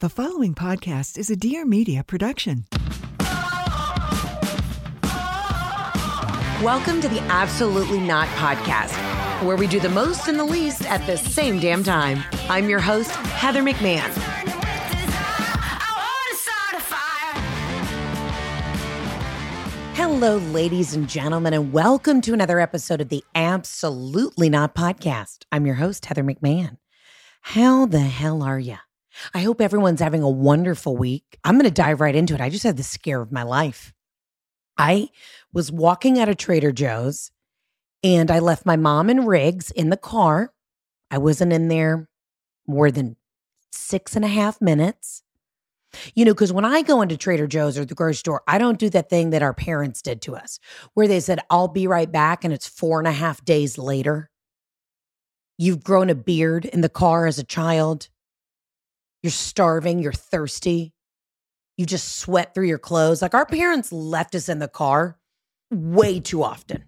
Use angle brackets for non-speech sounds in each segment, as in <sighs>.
The following podcast is a Dear Media production. Welcome to the Absolutely Not Podcast, where we do the most and the least at the same damn time. I'm your host, Heather McMahon. Hello, ladies and gentlemen, and welcome to another episode of the Absolutely Not Podcast. I'm your host, Heather McMahon. How the hell are you? I hope everyone's having a wonderful week. I'm going to dive right into it. I just had the scare of my life. I was walking out of Trader Joe's and I left my mom and Riggs in the car. I wasn't in there more than six and a half minutes. You know, because when I go into Trader Joe's or the grocery store, I don't do that thing that our parents did to us, where they said, I'll be right back. And it's four and a half days later. You've grown a beard in the car as a child. You're starving. You're thirsty. You just sweat through your clothes. Like our parents left us in the car way too often.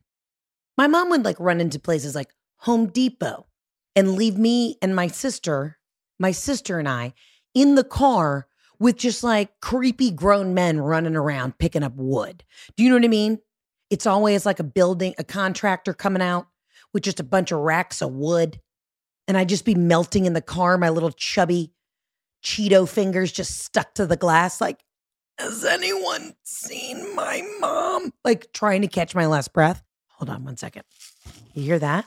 My mom would like run into places like Home Depot and leave me and my sister, my sister and I, in the car with just like creepy grown men running around picking up wood. Do you know what I mean? It's always like a building, a contractor coming out with just a bunch of racks of wood. And I'd just be melting in the car, my little chubby Cheeto fingers just stuck to the glass, like, has anyone seen my mom? Like trying to catch my last breath. Hold on one second. You hear that?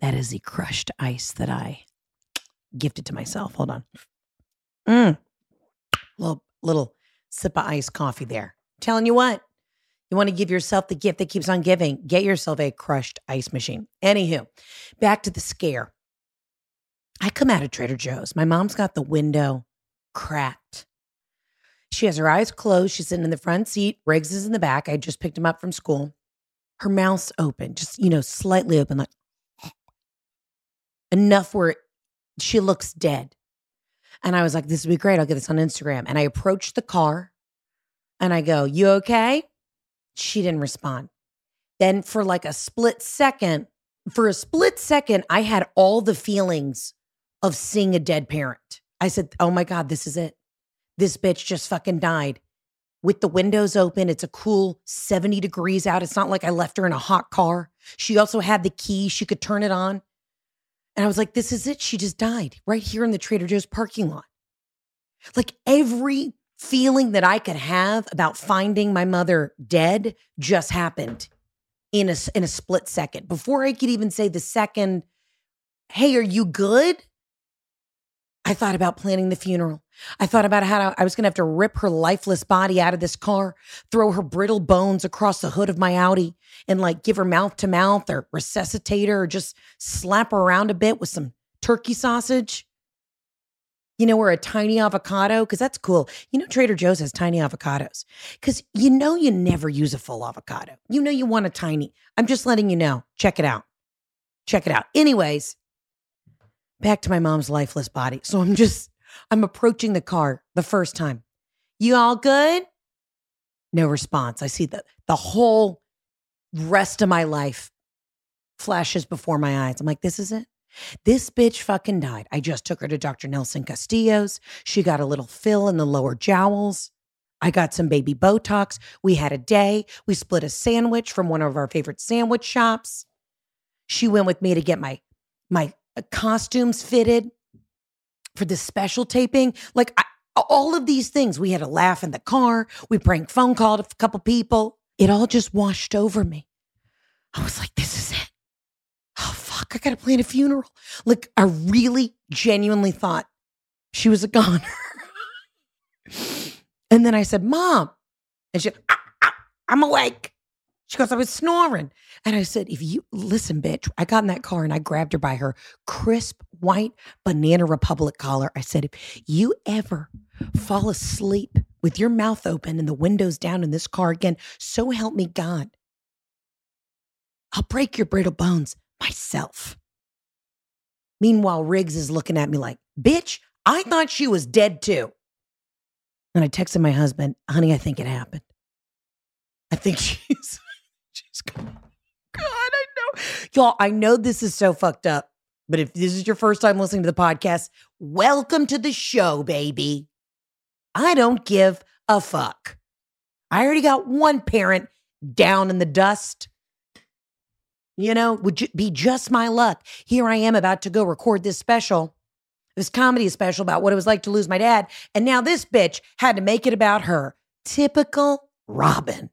That is the crushed ice that I gifted to myself. Hold on. Mm. Little little sip of iced coffee there. Telling you what, you want to give yourself the gift that keeps on giving. Get yourself a crushed ice machine. Anywho, back to the scare. I come out of Trader Joe's. My mom's got the window cracked. She has her eyes closed. She's sitting in the front seat. Riggs is in the back. I just picked him up from school. Her mouth's open, just, you know, slightly open, like enough where she looks dead. And I was like, this would be great. I'll get this on Instagram. And I approached the car and I go, You okay? She didn't respond. Then for like a split second, for a split second, I had all the feelings of seeing a dead parent. I said, Oh my God, this is it. This bitch just fucking died. With the windows open, it's a cool 70 degrees out. It's not like I left her in a hot car. She also had the key, she could turn it on. And I was like, This is it. She just died right here in the Trader Joe's parking lot. Like every feeling that I could have about finding my mother dead just happened in a, in a split second. Before I could even say the second, Hey, are you good? I thought about planning the funeral. I thought about how I was going to have to rip her lifeless body out of this car, throw her brittle bones across the hood of my Audi, and like give her mouth to mouth or resuscitate her or just slap her around a bit with some turkey sausage. You know, or a tiny avocado, because that's cool. You know, Trader Joe's has tiny avocados because you know you never use a full avocado. You know you want a tiny. I'm just letting you know. Check it out. Check it out. Anyways, back to my mom's lifeless body. So I'm just, I'm approaching the car the first time. You all good? No response. I see the the whole rest of my life flashes before my eyes. I'm like, this is it. This bitch fucking died. I just took her to Dr. Nelson Castillo's. She got a little fill in the lower jowls. I got some baby Botox. We had a day. We split a sandwich from one of our favorite sandwich shops. She went with me to get my my costumes fitted for the special taping. Like I, all of these things, we had a laugh in the car. We prank phone called a couple people. It all just washed over me. I was like, this is it. Oh, fuck, I got to plan a funeral. Like, I really genuinely thought she was a goner. <laughs> and then I said, Mom. And she, "Ah, ah, I'm awake. She goes, I was snoring. And I said, if you listen, bitch, I got in that car and I grabbed her by her crisp white banana republic collar. I said, if you ever fall asleep with your mouth open and the windows down in this car again, so help me God. I'll break your brittle bones myself. Meanwhile, Riggs is looking at me like, bitch, I thought she was dead too. And I texted my husband, honey, I think it happened. I think <laughs> she's. God, I know. Y'all, I know this is so fucked up. But if this is your first time listening to the podcast, welcome to the show, baby. I don't give a fuck. I already got one parent down in the dust. You know, would be just my luck. Here I am about to go record this special, this comedy special about what it was like to lose my dad. And now this bitch had to make it about her. Typical Robin.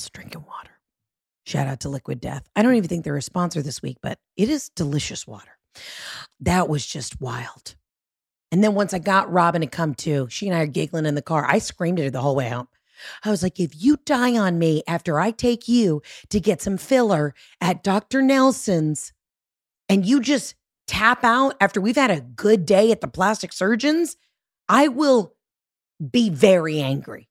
Also drinking water. Shout out to Liquid Death. I don't even think they're a sponsor this week, but it is delicious water. That was just wild. And then once I got Robin to come to, she and I are giggling in the car. I screamed at her the whole way home. I was like, if you die on me after I take you to get some filler at Dr. Nelson's and you just tap out after we've had a good day at the plastic surgeons, I will be very angry.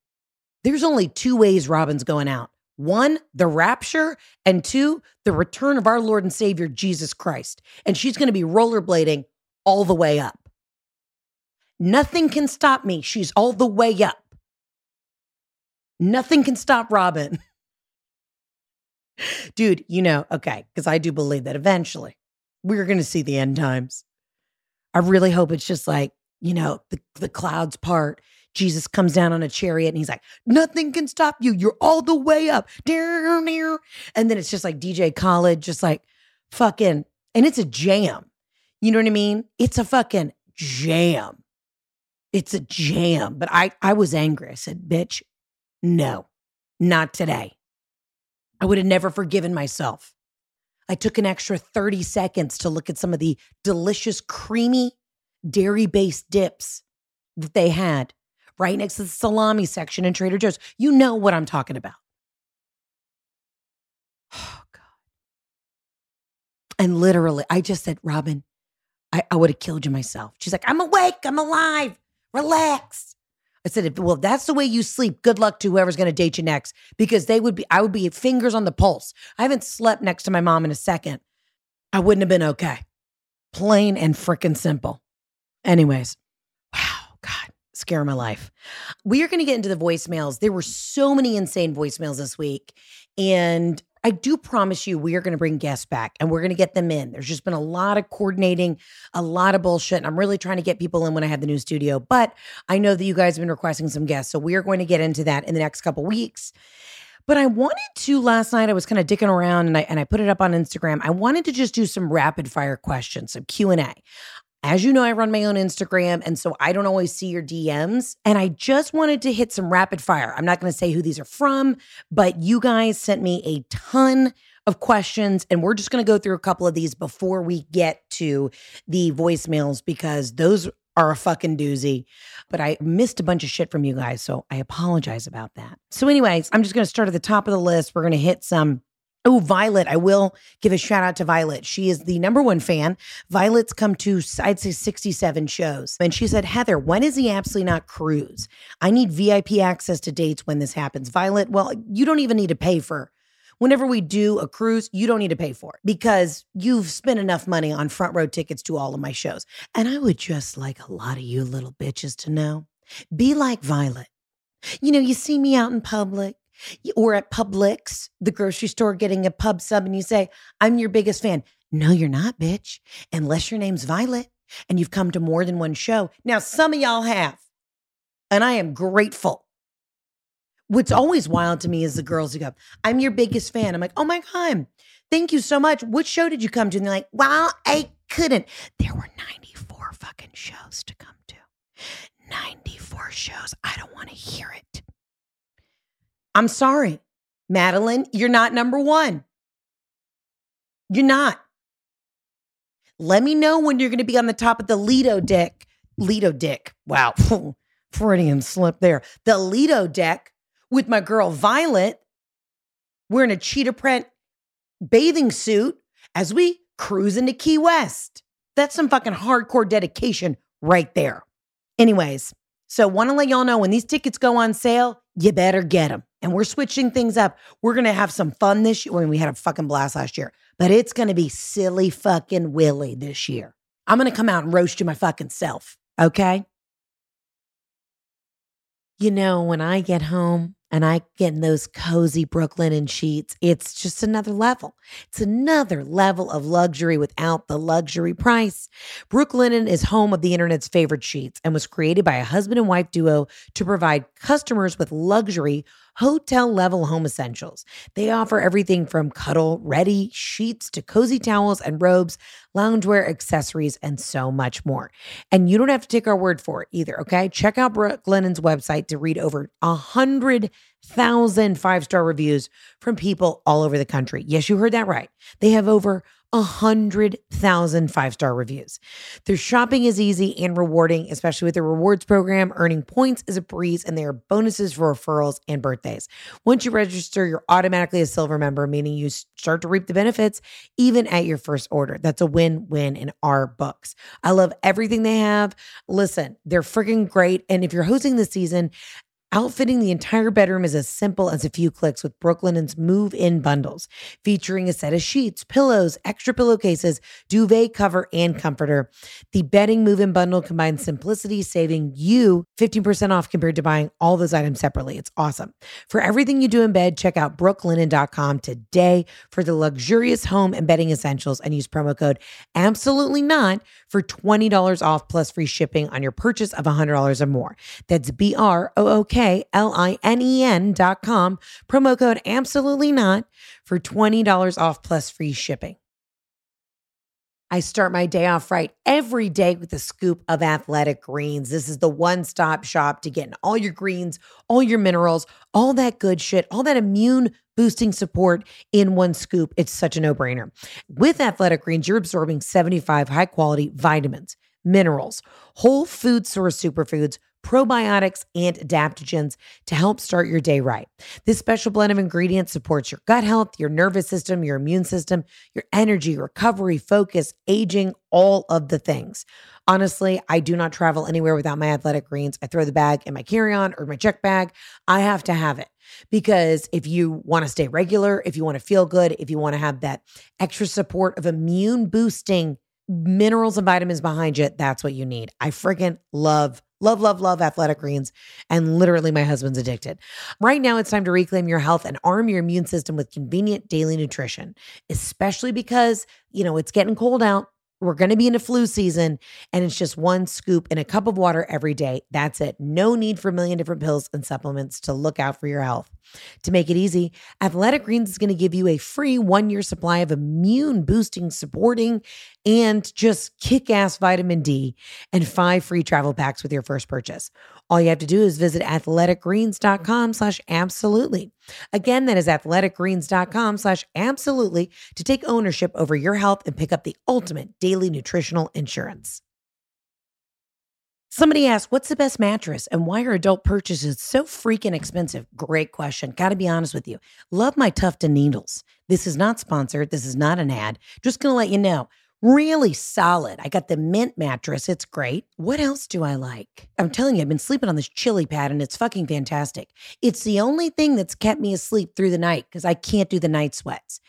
There's only two ways Robin's going out one, the rapture, and two, the return of our Lord and Savior, Jesus Christ. And she's going to be rollerblading all the way up. Nothing can stop me. She's all the way up. Nothing can stop Robin. <laughs> Dude, you know, okay, because I do believe that eventually we're going to see the end times. I really hope it's just like, you know, the, the clouds part. Jesus comes down on a chariot and he's like, nothing can stop you. You're all the way up. And then it's just like DJ Khaled, just like fucking, and it's a jam. You know what I mean? It's a fucking jam. It's a jam. But I, I was angry. I said, bitch, no, not today. I would have never forgiven myself. I took an extra 30 seconds to look at some of the delicious, creamy, dairy based dips that they had right next to the salami section in Trader Joe's. You know what I'm talking about. <sighs> Oh, God. And literally, I just said, Robin, I, I would have killed you myself. She's like, I'm awake. I'm alive. Relax. I said, well, that's the way you sleep, good luck to whoever's going to date you next because they would be, I would be fingers on the pulse. I haven't slept next to my mom in a second. I wouldn't have been okay. Plain and freaking simple. Anyways, scare my life. We are going to get into the voicemails. There were so many insane voicemails this week. And I do promise you, we are going to bring guests back and we're going to get them in. There's just been a lot of coordinating, a lot of bullshit. And I'm really trying to get people in when I have the new studio. But I know that you guys have been requesting some guests. So we are going to get into that in the next couple weeks. But I wanted to last night. I was kind of dicking around, and I and I put it up on Instagram. I wanted to just do some rapid fire questions, some Q and A. As you know, I run my own Instagram, and so I don't always see your DMs. And I just wanted to hit some rapid fire. I'm not going to say who these are from, but you guys sent me a ton of questions, and we're just going to go through a couple of these before we get to the voicemails because those are a fucking doozy. But I missed a bunch of shit from you guys, so I apologize about that. So, anyways, I'm just going to start at the top of the list. We're going to hit some Oh, Violet. I will give a shout out to Violet. She is the number one fan. Violet's come to, I'd say, 67 shows. And she said, Heather, when is the Absolutely Not cruise? I need VIP access to dates when this happens. Violet, well, you don't even need to pay for Whenever we do a cruise, you don't need to pay for it because you've spent enough money on front row tickets to all of my shows. And I would just like a lot of you little bitches to know be like Violet. You know, you see me out in public or at Publix, the grocery store, getting a pub sub, and you say, I'm your biggest fan. No, you're not, bitch, unless your name's Violet and you've come to more than one show. Now, some of y'all have, and I am grateful. What's always wild to me is the girls who go, I'm your biggest fan. I'm like, oh my God, thank you so much. Which show did you come to? And they're like, well, I couldn't. There were 94 fucking shows to come to. 94 shows. I don't want to hear it. I'm sorry, Madeline, you're not number one. You're not. Let me know when you're going to be on the top of the Lido deck. Lido deck. Wow. <laughs> Freudian slip there. The Lido deck with my girl Violet wearing a cheetah print bathing suit as we cruise into Key West. That's some fucking hardcore dedication right there. Anyways, so want to let y'all know when these tickets go on sale, you better get them. And we're switching things up. We're going to have some fun this year. I mean, we had a fucking blast last year, but it's going to be silly fucking Willy this year. I'm going to come out and roast you my fucking self. Okay. You know, when I get home and I get in those cozy Brooklinen sheets, it's just another level. It's another level of luxury without the luxury price. Brooklinen is home of the internet's favorite sheets and was created by a husband and wife duo to provide customers with luxury hotel level home essentials. They offer everything from cuddle ready sheets to cozy towels and robes, loungewear, accessories, and so much more. And you don't have to take our word for it either, okay? Check out Brooklinen's website to read over a hundred thousand five star reviews from people all over the country. Yes, you heard that right. They have over a hundred thousand five star reviews. Their shopping is easy and rewarding, especially with their rewards program. Earning points is a breeze, and there are bonuses for referrals and birthdays. Once you register, you're automatically a silver member, meaning you start to reap the benefits even at your first order. That's a win win in our books. I love everything they have. Listen, they're freaking great. And if you're hosting this season, Outfitting the entire bedroom is as simple as a few clicks with Brooklinen's move in bundles, featuring a set of sheets, pillows, extra pillowcases, duvet cover, and comforter. The bedding move in bundle combines simplicity, saving you 15% off compared to buying all those items separately. It's awesome. For everything you do in bed, check out brooklinen.com today for the luxurious home and bedding essentials and use promo code absolutely not for $20 off plus free shipping on your purchase of $100 or more. That's B R O O K K L I N E N dot com. Promo code absolutely not for $20 off plus free shipping. I start my day off right every day with a scoop of athletic greens. This is the one stop shop to get in all your greens, all your minerals, all that good shit, all that immune boosting support in one scoop. It's such a no brainer. With athletic greens, you're absorbing 75 high quality vitamins, minerals, whole food source superfoods probiotics, and adaptogens to help start your day right. This special blend of ingredients supports your gut health, your nervous system, your immune system, your energy, recovery, focus, aging, all of the things. Honestly, I do not travel anywhere without my athletic greens. I throw the bag in my carry on or my check bag. I have to have it because if you want to stay regular, if you want to feel good, if you want to have that extra support of immune boosting minerals and vitamins behind you, that's what you need. I freaking love Love, love, love athletic greens. And literally, my husband's addicted. Right now, it's time to reclaim your health and arm your immune system with convenient daily nutrition, especially because, you know, it's getting cold out. We're going to be in a flu season, and it's just one scoop in a cup of water every day. That's it. No need for a million different pills and supplements to look out for your health. To make it easy, Athletic Greens is going to give you a free one year supply of immune boosting, supporting, and just kick ass vitamin D and five free travel packs with your first purchase. All you have to do is visit athleticgreens.com slash absolutely. Again, that is athleticgreens.com slash absolutely to take ownership over your health and pick up the ultimate daily nutritional insurance. Somebody asked, What's the best mattress and why are adult purchases so freaking expensive? Great question. Got to be honest with you. Love my Tuft and Needles. This is not sponsored. This is not an ad. Just to let you know really solid. I got the mint mattress. It's great. What else do I like? I'm telling you, I've been sleeping on this chili pad and it's fucking fantastic. It's the only thing that's kept me asleep through the night because I can't do the night sweats.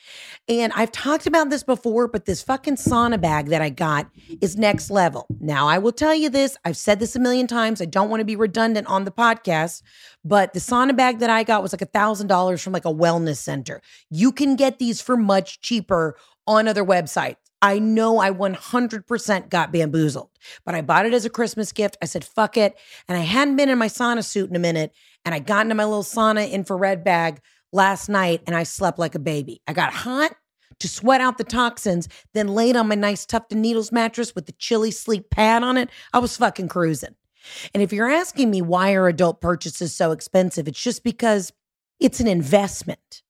And I've talked about this before, but this fucking sauna bag that I got is next level. Now, I will tell you this. I've said this a million times. I don't want to be redundant on the podcast, but the sauna bag that I got was like a thousand dollars from like a wellness center. You can get these for much cheaper on other websites. I know I 100% got bamboozled, but I bought it as a Christmas gift. I said, fuck it. And I hadn't been in my sauna suit in a minute. And I got into my little sauna infrared bag last night and I slept like a baby. I got hot, to sweat out the toxins, then laid on my nice Tufted Needles mattress with the chilly sleep pad on it, I was fucking cruising. And if you're asking me why are adult purchases so expensive, it's just because it's an investment.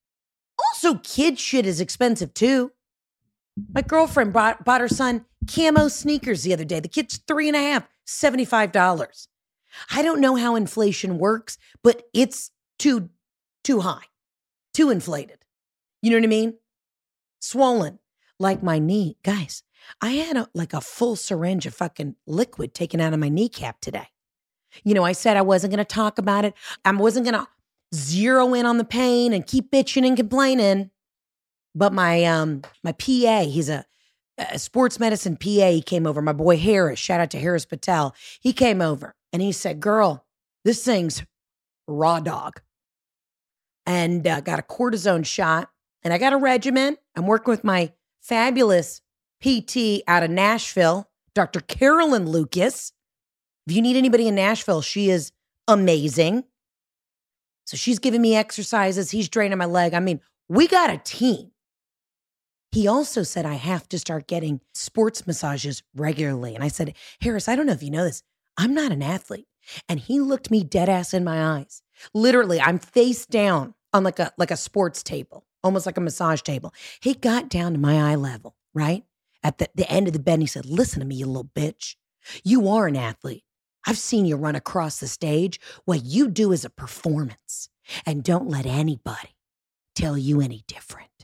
Also, kid shit is expensive too. My girlfriend bought, bought her son camo sneakers the other day. The kid's three and a half, $75. I don't know how inflation works, but it's too, too high, too inflated. You know what I mean? Swollen, like my knee. Guys, I had a, like a full syringe of fucking liquid taken out of my kneecap today. You know, I said I wasn't going to talk about it. I wasn't going to zero in on the pain and keep bitching and complaining. But my um my PA, he's a, a sports medicine PA. He came over. My boy Harris, shout out to Harris Patel. He came over and he said, "Girl, this thing's raw dog." And uh, got a cortisone shot, and I got a regimen. I'm working with my fabulous PT out of Nashville, Dr. Carolyn Lucas. If you need anybody in Nashville, she is amazing. So she's giving me exercises. He's draining my leg. I mean, we got a team. He also said I have to start getting sports massages regularly. And I said, Harris, I don't know if you know this. I'm not an athlete. And he looked me dead ass in my eyes. Literally, I'm face down on like a like a sports table, almost like a massage table. He got down to my eye level, right? At the, the end of the bed, he said, Listen to me, you little bitch. You are an athlete. I've seen you run across the stage. What you do is a performance. And don't let anybody tell you any different.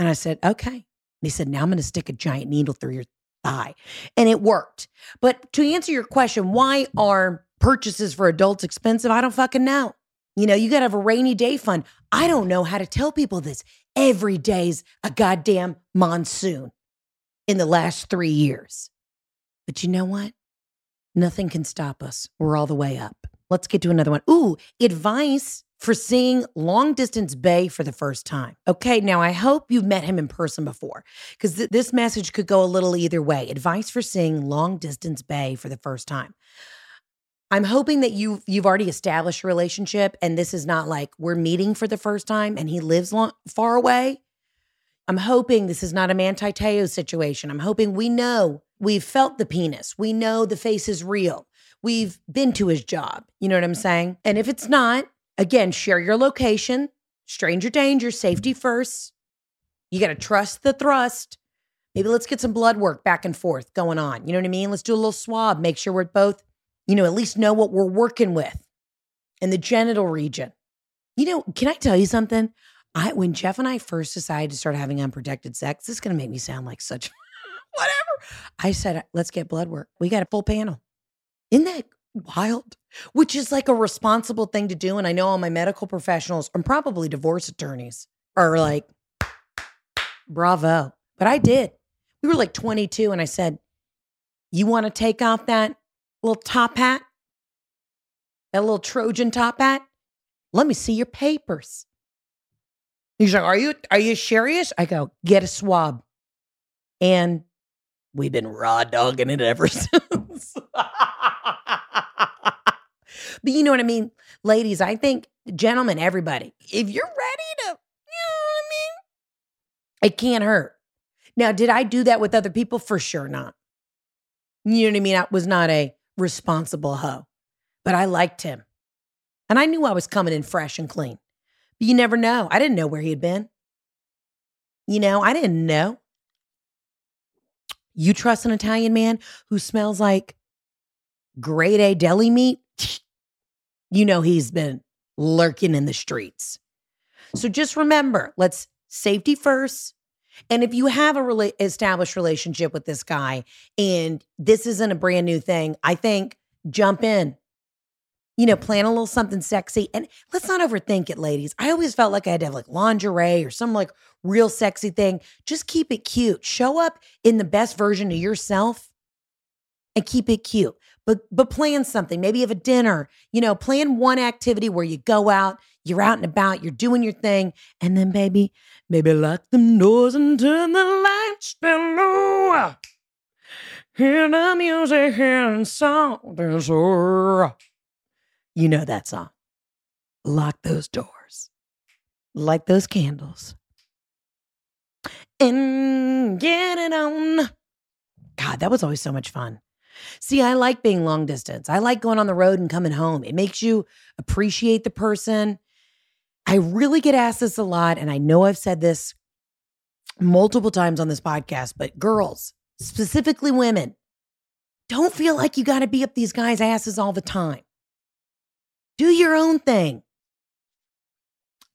And I said, okay. And he said, now I'm going to stick a giant needle through your thigh. And it worked. But to answer your question, why are purchases for adults expensive? I don't fucking know. You know, you got to have a rainy day fund. I don't know how to tell people this. Every day's a goddamn monsoon in the last three years. But you know what? Nothing can stop us. We're all the way up. Let's get to another one. Ooh, advice for seeing long distance Bay for the first time. Okay, now I hope you've met him in person before because th- this message could go a little either way. Advice for seeing long distance Bay for the first time. I'm hoping that you you've already established a relationship and this is not like we're meeting for the first time and he lives long, far away. I'm hoping this is not a Manti Te'o situation. I'm hoping we know we've felt the penis. We know the face is real. We've been to his job. You know what I'm saying? And if it's not, again, share your location, stranger danger, safety first. You got to trust the thrust. Maybe let's get some blood work back and forth going on. You know what I mean? Let's do a little swab, make sure we're both, you know, at least know what we're working with in the genital region. You know, can I tell you something? I when Jeff and I first decided to start having unprotected sex, this is going to make me sound like such <laughs> whatever. I said, let's get blood work. We got a full panel. Isn't that wild? Which is like a responsible thing to do. And I know all my medical professionals and probably divorce attorneys are like, bravo. But I did. We were like 22, and I said, You want to take off that little top hat? That little Trojan top hat? Let me see your papers. He's like, Are you are you serious? I go, get a swab. And we've been raw dogging it ever <laughs> since. But you know what I mean? Ladies, I think, gentlemen, everybody, if you're ready to, you know what I mean? It can't hurt. Now, did I do that with other people? For sure not. You know what I mean? I was not a responsible hoe, but I liked him. And I knew I was coming in fresh and clean. But you never know. I didn't know where he had been. You know, I didn't know. You trust an Italian man who smells like grade A deli meat? You know he's been lurking in the streets. So just remember, let's safety first. And if you have a rela- established relationship with this guy and this isn't a brand new thing, I think jump in. You know, plan a little something sexy and let's not overthink it, ladies. I always felt like I had to have like lingerie or some like real sexy thing. Just keep it cute. Show up in the best version of yourself and keep it cute. But but plan something. Maybe have a dinner. You know, plan one activity where you go out, you're out and about, you're doing your thing, and then baby, maybe lock them doors and turn the lights down low. Ah. Hear the music and something so. You know that song. Lock those doors. Light those candles. and get it on. God, that was always so much fun. See, I like being long distance. I like going on the road and coming home. It makes you appreciate the person. I really get asked this a lot, and I know I've said this multiple times on this podcast, but girls, specifically women, don't feel like you got to be up these guys' asses all the time. Do your own thing.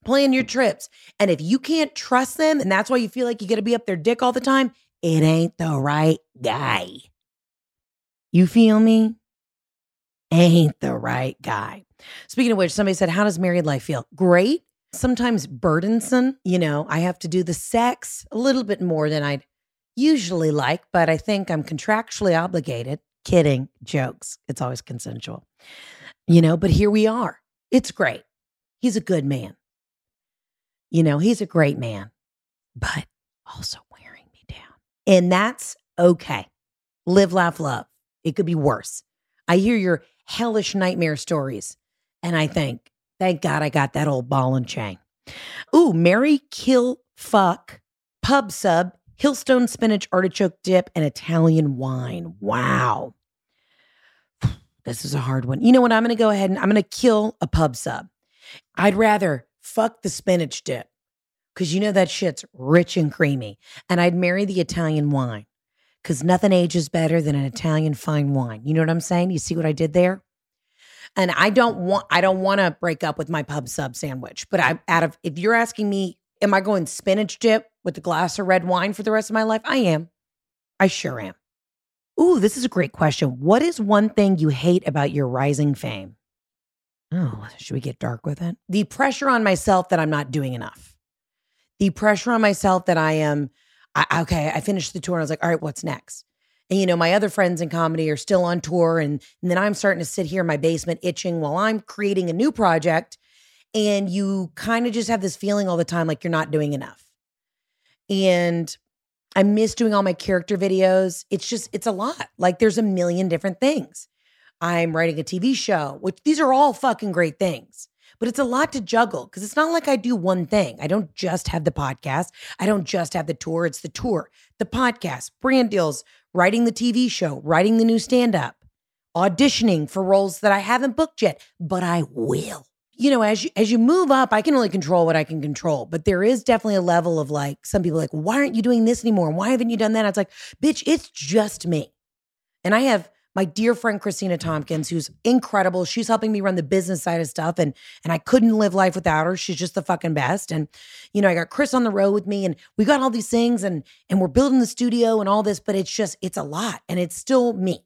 Plan your trips. And if you can't trust them and that's why you feel like you got to be up their dick all the time, it ain't the right guy. You feel me? Ain't the right guy. Speaking of which, somebody said, How does married life feel? Great. Sometimes burdensome. You know, I have to do the sex a little bit more than I'd usually like, but I think I'm contractually obligated. Kidding, jokes. It's always consensual. You know, but here we are. It's great. He's a good man. You know, he's a great man, but also wearing me down. And that's okay. Live, laugh, love. It could be worse. I hear your hellish nightmare stories, and I think, thank God I got that old ball and chain. Ooh, Marry Kill Fuck Pub Sub, Hillstone Spinach Artichoke Dip, and Italian Wine. Wow. This is a hard one. You know what? I'm going to go ahead and I'm going to kill a pub sub. I'd rather fuck the spinach dip because you know that shit's rich and creamy. And I'd marry the Italian wine because nothing ages better than an Italian fine wine. You know what I'm saying? You see what I did there? And I don't want I don't want to break up with my pub sub sandwich, but I out of if you're asking me, am I going spinach dip with a glass of red wine for the rest of my life? I am. I sure am. Ooh, this is a great question. What is one thing you hate about your rising fame? Oh, should we get dark with it? The pressure on myself that I'm not doing enough. The pressure on myself that I am, I, okay, I finished the tour and I was like, all right, what's next? And, you know, my other friends in comedy are still on tour. And, and then I'm starting to sit here in my basement itching while I'm creating a new project. And you kind of just have this feeling all the time like you're not doing enough. And I miss doing all my character videos. It's just, it's a lot. Like there's a million different things. I'm writing a TV show, which these are all fucking great things, but it's a lot to juggle because it's not like I do one thing. I don't just have the podcast, I don't just have the tour. It's the tour, the podcast, brand deals, writing the TV show, writing the new stand up, auditioning for roles that I haven't booked yet, but I will. You know, as you as you move up, I can only control what I can control. But there is definitely a level of like some people like, why aren't you doing this anymore? Why haven't you done that? I was like, bitch, it's just me. And I have my dear friend Christina Tompkins, who's incredible. She's helping me run the business side of stuff, and and I couldn't live life without her. She's just the fucking best. And you know, I got Chris on the road with me, and we got all these things, and and we're building the studio and all this, but it's just it's a lot, and it's still me.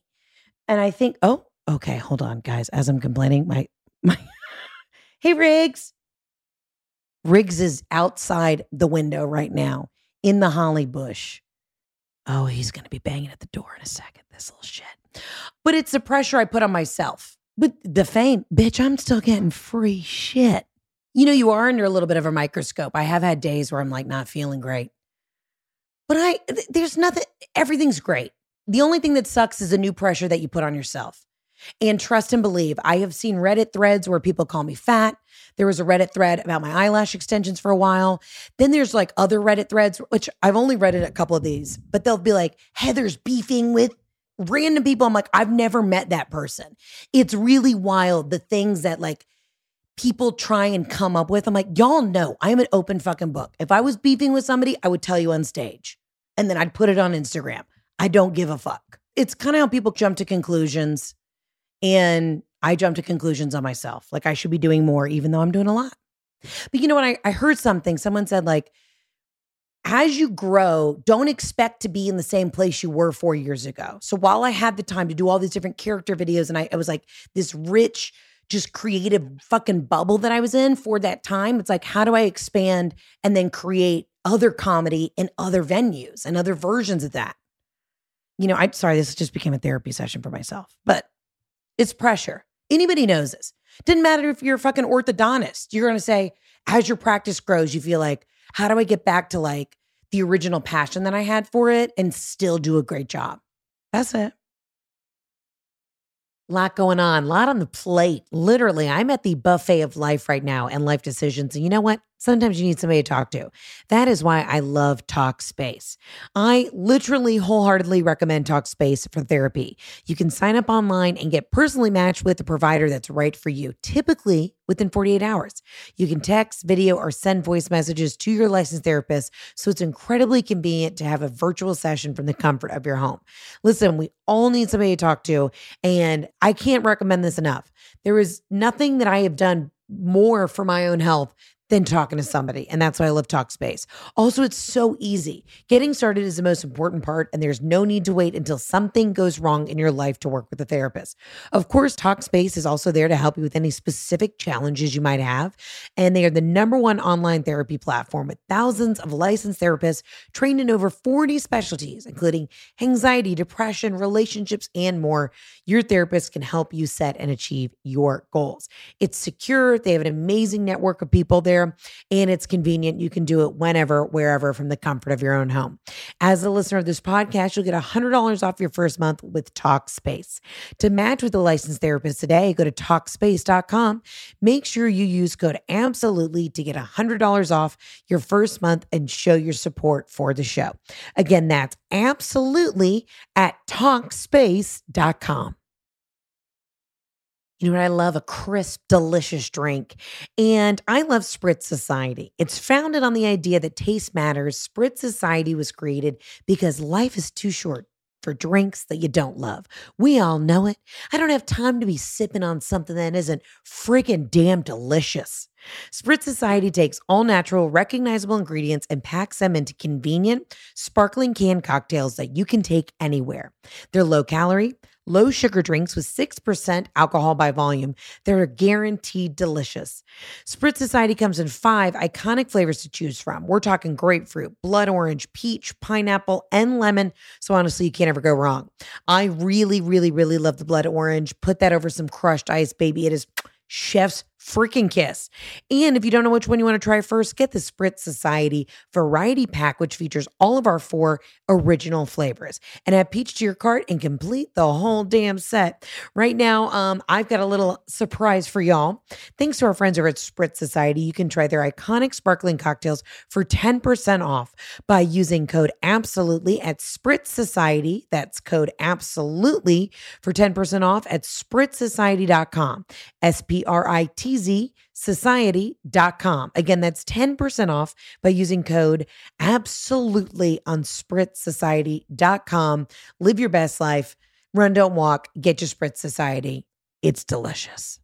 And I think, oh, okay, hold on, guys. As I'm complaining, my my, <laughs> hey Riggs, Riggs is outside the window right now in the holly bush. Oh, he's gonna be banging at the door in a second. This little shit. But it's the pressure I put on myself. With the fame, bitch, I'm still getting free shit. You know, you are under a little bit of a microscope. I have had days where I'm like not feeling great. But I, there's nothing, everything's great. The only thing that sucks is the new pressure that you put on yourself. And trust and believe, I have seen Reddit threads where people call me fat. There was a Reddit thread about my eyelash extensions for a while. Then there's like other Reddit threads, which I've only read a couple of these, but they'll be like, Heather's beefing with random people. I'm like, I've never met that person. It's really wild the things that like people try and come up with. I'm like, y'all know I'm an open fucking book. If I was beefing with somebody, I would tell you on stage and then I'd put it on Instagram. I don't give a fuck. It's kind of how people jump to conclusions. And I jump to conclusions on myself. Like I should be doing more, even though I'm doing a lot. But you know what? I, I heard something. Someone said, like, as you grow, don't expect to be in the same place you were four years ago. So while I had the time to do all these different character videos and I, was like this rich, just creative fucking bubble that I was in for that time, it's like, how do I expand and then create other comedy in other venues and other versions of that? You know, I'm sorry, this just became a therapy session for myself, but it's pressure. Anybody knows this. Didn't matter if you're a fucking orthodontist. You're to say, as your practice grows, you feel like, how do I get back to like the original passion that I had for it and still do a great job? That's it. Lot going on, a lot on the plate. Literally, I'm at the buffet of life right now and life decisions. And you know what? Sometimes you need somebody to talk to. That is why I love Talkspace. I literally wholeheartedly recommend Talkspace for therapy. You can sign up online and get personally matched with a provider that's right for you, typically within 48 hours. You can text, video, or send voice messages to your licensed therapist, so it's incredibly convenient to have a virtual session from the comfort of your home. Listen, we all need somebody to talk to, and I can't recommend this enough. There is nothing that I have done more for my own health than talking to somebody. And that's why I love Talkspace. Also, it's so easy. Getting started is the most important part, and there's no need to wait until something goes wrong in your life to work with a therapist. Of course, Talkspace is also there to help you with any specific challenges you might have. And they are the number one online therapy platform with thousands of licensed therapists trained in over 40 specialties, including anxiety, depression, relationships, and more. Your therapist can help you set and achieve your goals. It's secure, they have an amazing network of people there and it's convenient. You can do it whenever, wherever from the comfort of your own home. As a listener of this podcast, you'll get $100 off your first month with Talkspace. To match with a licensed therapist today, go to Talkspace.com. Make sure you use code absolutely to get $100 off your first month and show your support for the show. Again, that's absolutely at Talkspace.com. You know what I love? A crisp, delicious drink. And I love Spritz Society. It's founded on the idea that taste matters. Spritz Society was created because life is too short for drinks that you don't love. We all know it. I don't have time to be sipping on something that isn't freaking damn delicious. Spritz Society takes all natural, recognizable ingredients and packs them into convenient, sparkling canned cocktails that you can take anywhere. They're low calorie low sugar drinks with 6% alcohol by volume. They're guaranteed delicious. Spritz Society comes in five iconic flavors to choose from. We're talking grapefruit, blood orange, peach, pineapple, and lemon. So honestly, you can't ever go wrong. I really, really, really love the blood orange. Put that over some crushed ice, baby. It is <tsk> chef's freaking kiss. And if you don't know which one you want to try first, get the Spritz Society Variety Pack, which features all of our four original flavors. And add peach to your cart and complete the whole damn set. Right now, um, I've got a little surprise for y'all. Thanks to our friends over at Spritz Society, you can try their iconic sparkling cocktails for 10% off by using code absolutely at Spritz Society. That's code absolutely for 10% off at spritzsociety.com. S P R I T tzsociety.com. Again, that's 10% off by using code absolutely on spritzsociety.com. Live your best life. Run, don't walk. Get your Spritz Society. It's delicious.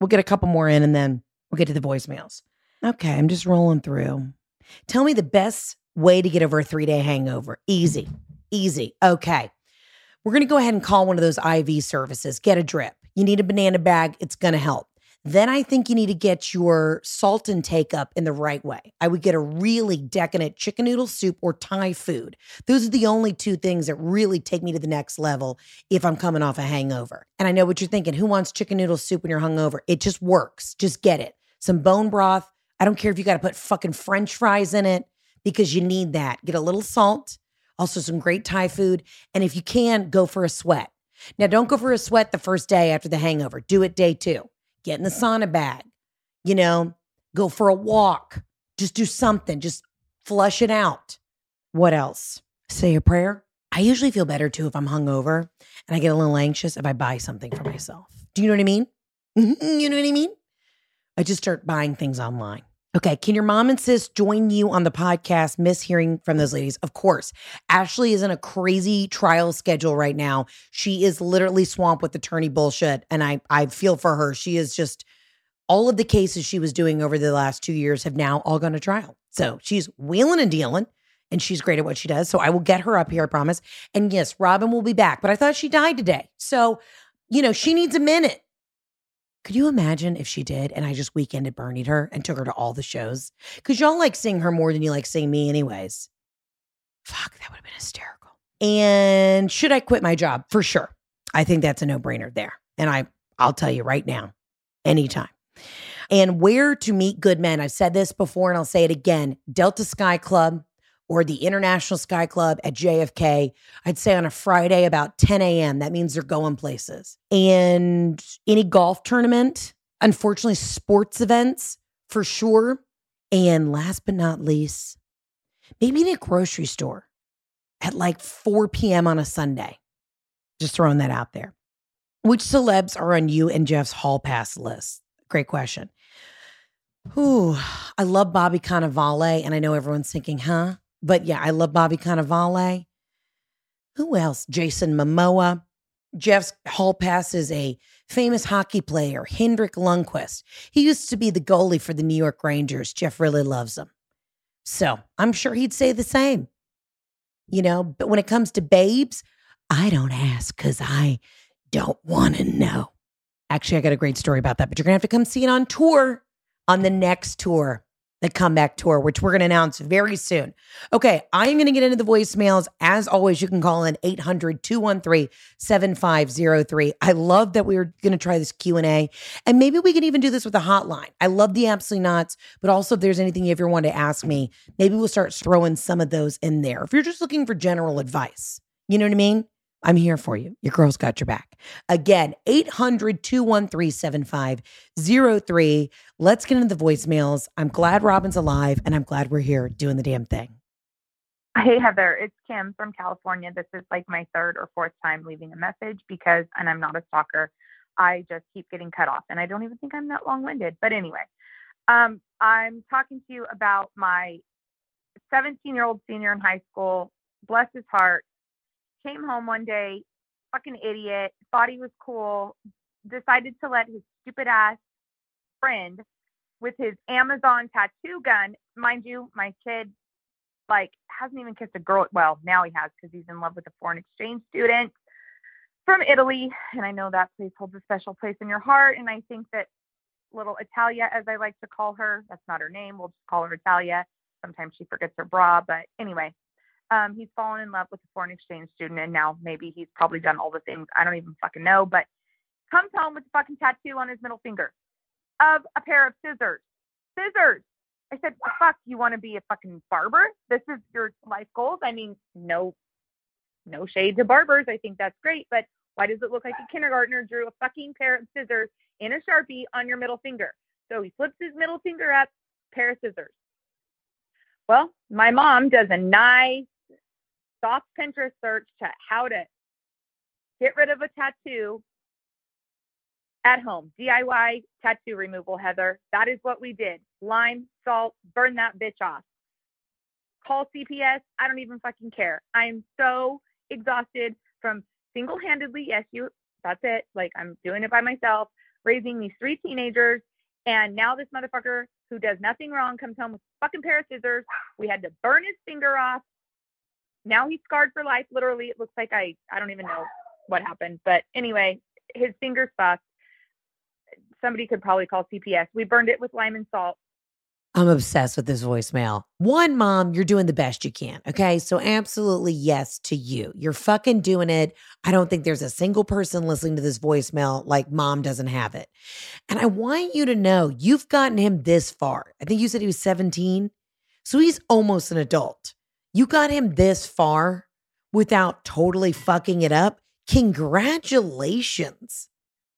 We'll get a couple more in and then we'll get to the voicemails. Okay, I'm just rolling through. Tell me the best way to get over a three day hangover. Easy, easy. Okay. We're going to go ahead and call one of those IV services, get a drip. You need a banana bag, it's going to help. Then I think you need to get your salt intake up in the right way. I would get a really decadent chicken noodle soup or Thai food. Those are the only two things that really take me to the next level if I'm coming off a hangover. And I know what you're thinking who wants chicken noodle soup when you're hungover? It just works. Just get it. Some bone broth. I don't care if you got to put fucking french fries in it because you need that. Get a little salt, also some great Thai food. And if you can, go for a sweat. Now, don't go for a sweat the first day after the hangover. Do it day two. Get in the sauna bag. You know, go for a walk. Just do something. Just flush it out. What else? Say a prayer. I usually feel better too if I'm hungover and I get a little anxious if I buy something for myself. Do you know what I mean? <laughs> you know what I mean? I just start buying things online. Okay. Can your mom and sis join you on the podcast? Miss hearing from those ladies. Of course. Ashley is in a crazy trial schedule right now. She is literally swamped with attorney bullshit. And I, I feel for her. She is just all of the cases she was doing over the last two years have now all gone to trial. So she's wheeling and dealing and she's great at what she does. So I will get her up here, I promise. And yes, Robin will be back, but I thought she died today. So, you know, she needs a minute. Could you imagine if she did and I just weekended Bernied her and took her to all the shows? Because y'all like seeing her more than you like seeing me, anyways. Fuck, that would have been hysterical. And should I quit my job? For sure. I think that's a no brainer there. And I, I'll tell you right now, anytime. And where to meet good men. I've said this before and I'll say it again Delta Sky Club, or the International Sky Club at JFK, I'd say on a Friday about 10 a.m. That means they're going places. And any golf tournament, unfortunately, sports events for sure. And last but not least, maybe in a grocery store at like 4 p.m. on a Sunday. Just throwing that out there. Which celebs are on you and Jeff's hall pass list? Great question. Ooh, I love Bobby Cannavale, and I know everyone's thinking, huh? But yeah, I love Bobby Cannavale. Who else? Jason Momoa. Jeff's hall pass is a famous hockey player, Henrik Lundqvist. He used to be the goalie for the New York Rangers. Jeff really loves him. So I'm sure he'd say the same. You know, but when it comes to babes, I don't ask because I don't want to know. Actually, I got a great story about that, but you're going to have to come see it on tour on the next tour the comeback tour, which we're going to announce very soon. Okay, I'm going to get into the voicemails. As always, you can call in 800-213-7503. I love that we are going to try this Q&A. And maybe we can even do this with a hotline. I love the absolutely nots, but also if there's anything you ever want to ask me, maybe we'll start throwing some of those in there. If you're just looking for general advice, you know what I mean? I'm here for you. Your girl's got your back. Again, 800 213 7503. Let's get into the voicemails. I'm glad Robin's alive and I'm glad we're here doing the damn thing. Hey, Heather, it's Kim from California. This is like my third or fourth time leaving a message because, and I'm not a stalker, I just keep getting cut off. And I don't even think I'm that long winded. But anyway, um, I'm talking to you about my 17 year old senior in high school. Bless his heart came home one day, fucking idiot, thought he was cool, decided to let his stupid ass friend with his Amazon tattoo gun, mind you, my kid like hasn't even kissed a girl. Well, now he has because he's in love with a foreign exchange student from Italy, and I know that place holds a special place in your heart. And I think that little Italia, as I like to call her, that's not her name. We'll just call her Italia. Sometimes she forgets her bra, but anyway, um, he's fallen in love with a foreign exchange student, and now maybe he's probably done all the things. I don't even fucking know, but comes home with a fucking tattoo on his middle finger of a pair of scissors. Scissors. I said, fuck, you want to be a fucking barber? This is your life goals? I mean, no, no shade to barbers. I think that's great, but why does it look like a kindergartner drew a fucking pair of scissors in a Sharpie on your middle finger? So he flips his middle finger up, pair of scissors. Well, my mom does a nice soft Pinterest search to how to get rid of a tattoo at home. DIY tattoo removal, Heather. That is what we did. Lime, salt, burn that bitch off. Call CPS. I don't even fucking care. I'm so exhausted from single handedly, yes, you, that's it. Like I'm doing it by myself, raising these three teenagers. And now this motherfucker who does nothing wrong comes home with a fucking pair of scissors. We had to burn his finger off now he's scarred for life. Literally, it looks like I I don't even know what happened, but anyway, his finger's fucked. Somebody could probably call CPS. We burned it with lime and salt. I'm obsessed with this voicemail. One, mom, you're doing the best you can. Okay. So, absolutely yes to you. You're fucking doing it. I don't think there's a single person listening to this voicemail like mom doesn't have it. And I want you to know you've gotten him this far. I think you said he was 17. So, he's almost an adult. You got him this far without totally fucking it up. Congratulations.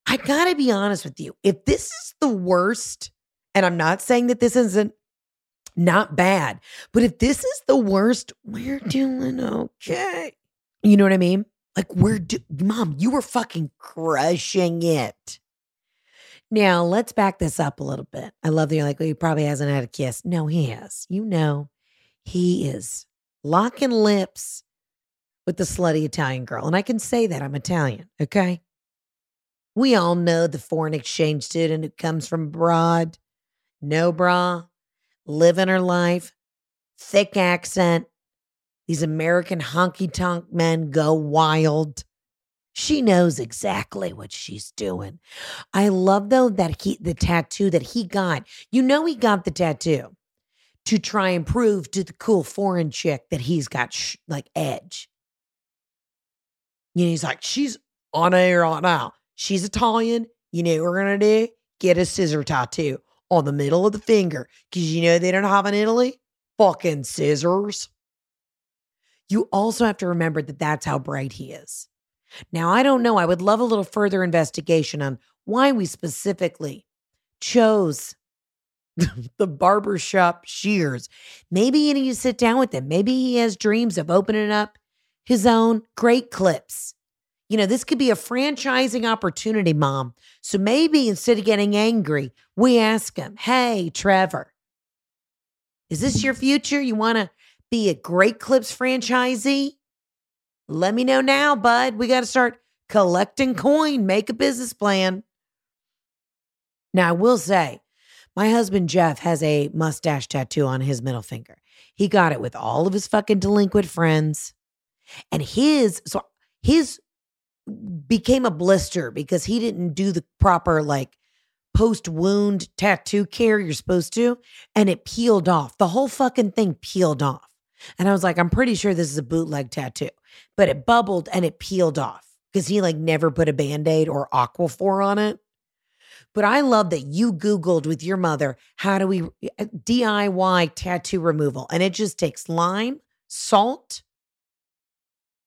I gotta be honest with you. If this is the worst, and I'm not saying that this isn't not bad, but if this is the worst, we're doing okay. You know what I mean? Like we're do- mom, you were fucking crushing it. Now let's back this up a little bit. I love that you're like, well, he probably hasn't had a kiss. No, he has. You know, he is locking lips with the slutty Italian girl. And I can say that I'm Italian, okay? We all know the foreign exchange student who comes from abroad, no bra, living her life, thick accent. These American honky tonk men go wild. She knows exactly what she's doing. I love though that he the tattoo that he got. You know he got the tattoo to try and prove to the cool foreign chick that he's got sh- like edge. You know, he's like, she's on air right now. She's Italian. You know what we're gonna do? Get a scissor tattoo on the middle of the finger because you know they don't have in Italy fucking scissors. You also have to remember that that's how bright he is. Now, I don't know. I would love a little further investigation on why we specifically chose <laughs> the barbershop shears. Maybe you need to sit down with him. Maybe he has dreams of opening up his own great clips. You know, this could be a franchising opportunity, mom. So maybe instead of getting angry, we ask him, Hey, Trevor, is this your future? You want to be a great clips franchisee? Let me know now, bud. We got to start collecting coin, make a business plan. Now, I will say, my husband Jeff has a mustache tattoo on his middle finger. He got it with all of his fucking delinquent friends. And his, so his became a blister because he didn't do the proper like post wound tattoo care you're supposed to. And it peeled off. The whole fucking thing peeled off. And I was like, I'm pretty sure this is a bootleg tattoo, but it bubbled and it peeled off because he like never put a band aid or Aquaphor on it. But I love that you Googled with your mother, how do we uh, DIY tattoo removal? And it just takes lime, salt,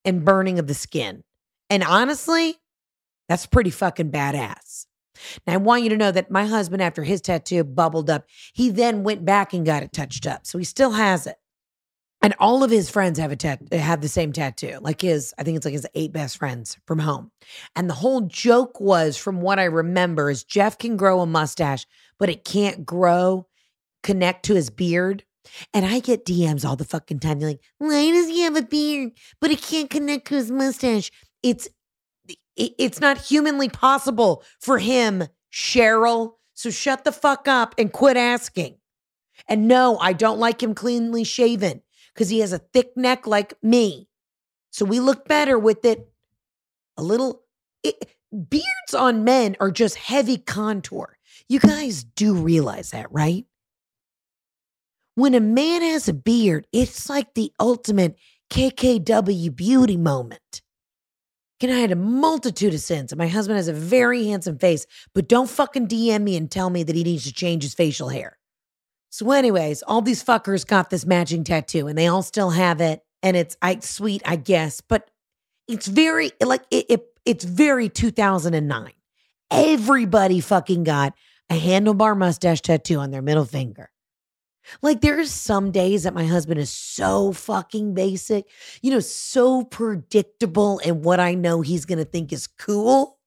and burning of the skin. And honestly, that's pretty fucking badass. Now, I want you to know that my husband, after his tattoo bubbled up, he then went back and got it touched up. So he still has it. And all of his friends have a tat- have the same tattoo. Like his, I think it's like his eight best friends from home. And the whole joke was, from what I remember, is Jeff can grow a mustache, but it can't grow, connect to his beard. And I get DMs all the fucking time. They're like, why does he have a beard, but it can't connect to his mustache? It's it's not humanly possible for him, Cheryl. So shut the fuck up and quit asking. And no, I don't like him cleanly shaven because he has a thick neck like me. So we look better with it a little. It, beards on men are just heavy contour. You guys do realize that, right? When a man has a beard, it's like the ultimate KKW beauty moment. Can I had a multitude of sins, my husband has a very handsome face, but don't fucking DM me and tell me that he needs to change his facial hair. So, anyways, all these fuckers got this matching tattoo and they all still have it. And it's I sweet, I guess, but it's very like it, it it's very 2009. Everybody fucking got a handlebar mustache tattoo on their middle finger. Like there's some days that my husband is so fucking basic, you know, so predictable and what I know he's going to think is cool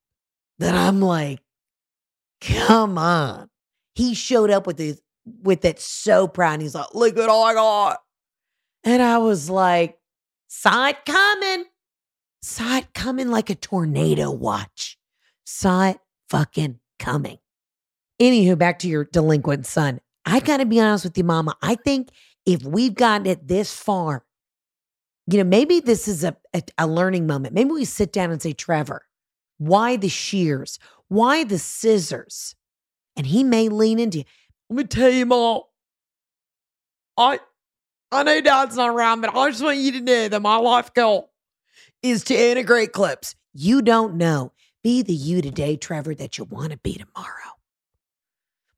that I'm like, come on. He showed up with his with it so proud. And he's like, look at all I got. And I was like, saw it coming. Saw it coming like a tornado watch. Saw it fucking coming. Anywho, back to your delinquent son. I gotta be honest with you, mama. I think if we've gotten it this far, you know, maybe this is a, a, a learning moment. Maybe we sit down and say, Trevor, why the shears? Why the scissors? And he may lean into you. Let me tell you, Mom. I I know Dad's not around, but I just want you to know that my life goal is to integrate clips. You don't know. Be the you today, Trevor, that you want to be tomorrow.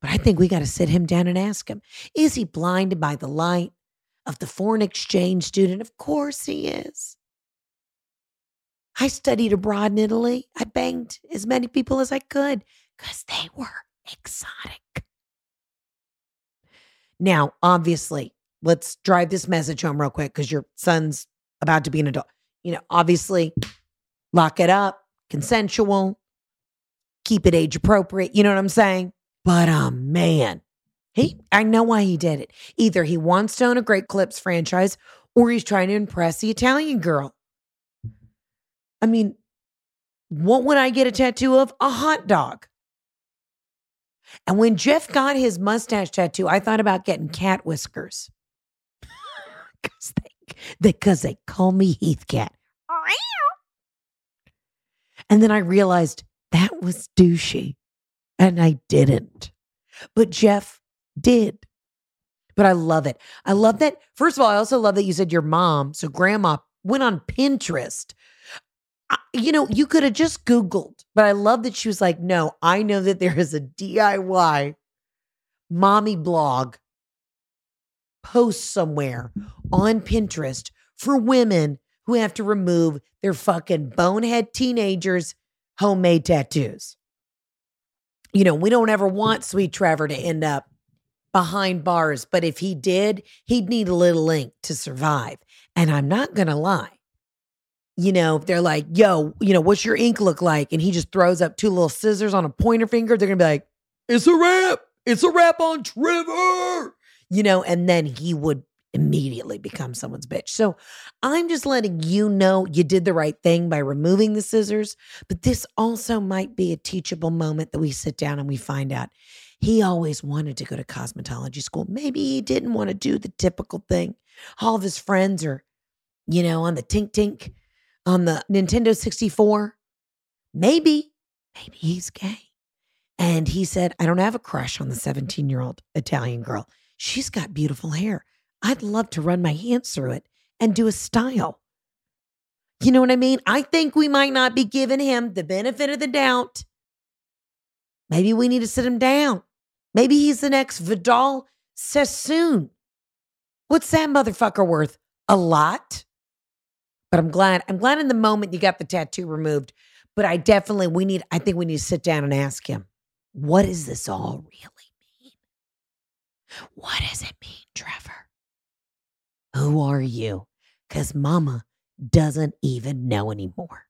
But I think we got to sit him down and ask him is he blinded by the light of the foreign exchange student? Of course he is. I studied abroad in Italy. I banged as many people as I could because they were exotic. Now, obviously, let's drive this message home real quick because your son's about to be an adult. You know, obviously, lock it up, consensual, keep it age appropriate. You know what I'm saying? But um, man, he I know why he did it. Either he wants to own a Great Clips franchise or he's trying to impress the Italian girl. I mean, what would I get a tattoo of? A hot dog. And when Jeff got his mustache tattoo, I thought about getting cat whiskers. <laughs> Because they, because they call me Heathcat. And then I realized that was douchey. And I didn't. But Jeff did. But I love it. I love that. First of all, I also love that you said your mom, so grandma, went on Pinterest you know, you could have just Googled, but I love that she was like, no, I know that there is a DIY mommy blog post somewhere on Pinterest for women who have to remove their fucking bonehead teenagers' homemade tattoos. you know, we don't ever want sweet Trevor to end up behind bars, but if he did, he'd need a little ink to survive. And I'm not going to lie. You know, they're like, yo, you know, what's your ink look like? And he just throws up two little scissors on a pointer finger, they're going to be like, it's a wrap. It's a wrap on Trevor. You know, and then he would immediately become someone's bitch. So I'm just letting you know you did the right thing by removing the scissors. But this also might be a teachable moment that we sit down and we find out he always wanted to go to cosmetology school. Maybe he didn't want to do the typical thing. All of his friends are, you know, on the Tink Tink, on the Nintendo 64. Maybe, maybe he's gay. And he said, I don't have a crush on the 17 year old Italian girl. She's got beautiful hair. I'd love to run my hands through it and do a style. You know what I mean? I think we might not be giving him the benefit of the doubt. Maybe we need to sit him down. Maybe he's the next Vidal Sassoon. What's that motherfucker worth? A lot. But I'm glad. I'm glad in the moment you got the tattoo removed. But I definitely we need. I think we need to sit down and ask him, what does this all really mean? What does it mean, Trevor? Who are you? Because Mama doesn't even know anymore.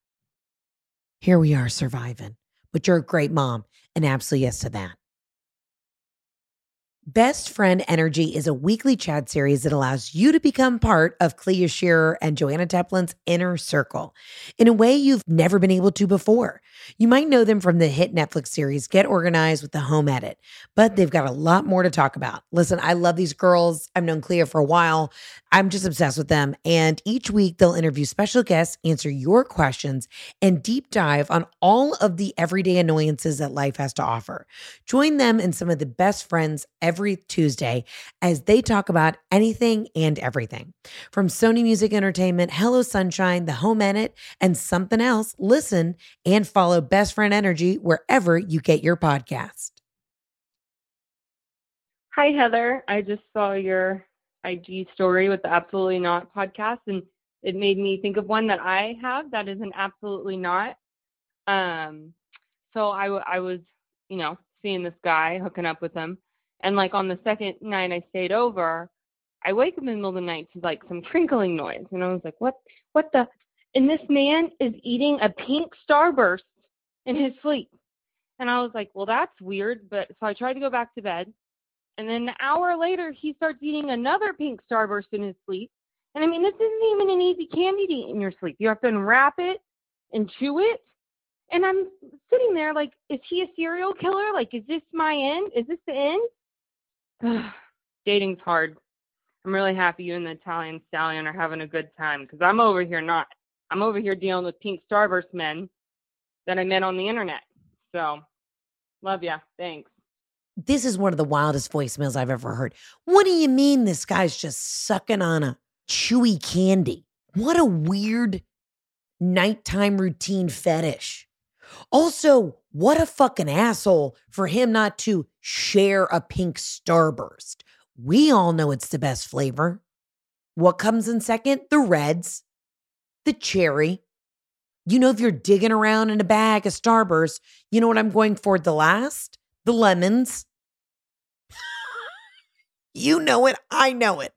Here we are surviving, but you're a great mom, and absolutely yes to that. Best Friend Energy is a weekly chat series that allows you to become part of Clea Shearer and Joanna Teplin's inner circle in a way you've never been able to before. You might know them from the hit Netflix series Get Organized with the Home Edit, but they've got a lot more to talk about. Listen, I love these girls. I've known Clea for a while. I'm just obsessed with them. And each week they'll interview special guests, answer your questions, and deep dive on all of the everyday annoyances that life has to offer. Join them and some of the best friends every Tuesday as they talk about anything and everything. From Sony Music Entertainment, Hello Sunshine, The Home Edit, and Somethin' Else, listen and follow Best Friend Energy wherever you get your podcast. Hi, Heather. I just saw your IG story with the Absolutely Not podcast, and it made me think of one that I have that is an Absolutely Not. Um, so I, w- I was, you know, seeing this guy, hooking up with him, and like on the second night I stayed over, I wake up in the middle of the night to like some <laughs> crinkling noise, and I was like, "What? What the?" And this man is eating a pink starburst in his sleep, and I was like, "Well, that's weird." But so I tried to go back to bed, and then an hour later, he starts eating another pink starburst in his sleep. And I mean, this isn't even an easy candy to eat in your sleep. You have to unwrap it and chew it. And I'm sitting there like, is he a serial killer? Like, is this my end? Is this the end? <sighs> Dating's hard. I'm really happy you and the Italian stallion are having a good time because I'm over here not. I'm over here dealing with pink starburst men that I met on the internet. So, love ya. Thanks. This is one of the wildest voicemails I've ever heard. What do you mean this guy's just sucking on a chewy candy? What a weird nighttime routine fetish. Also, what a fucking asshole for him not to share a pink starburst. We all know it's the best flavor. What comes in second? The reds, the cherry. You know, if you're digging around in a bag of Starburst, you know what I'm going for the last? The lemons. you know it. I know it.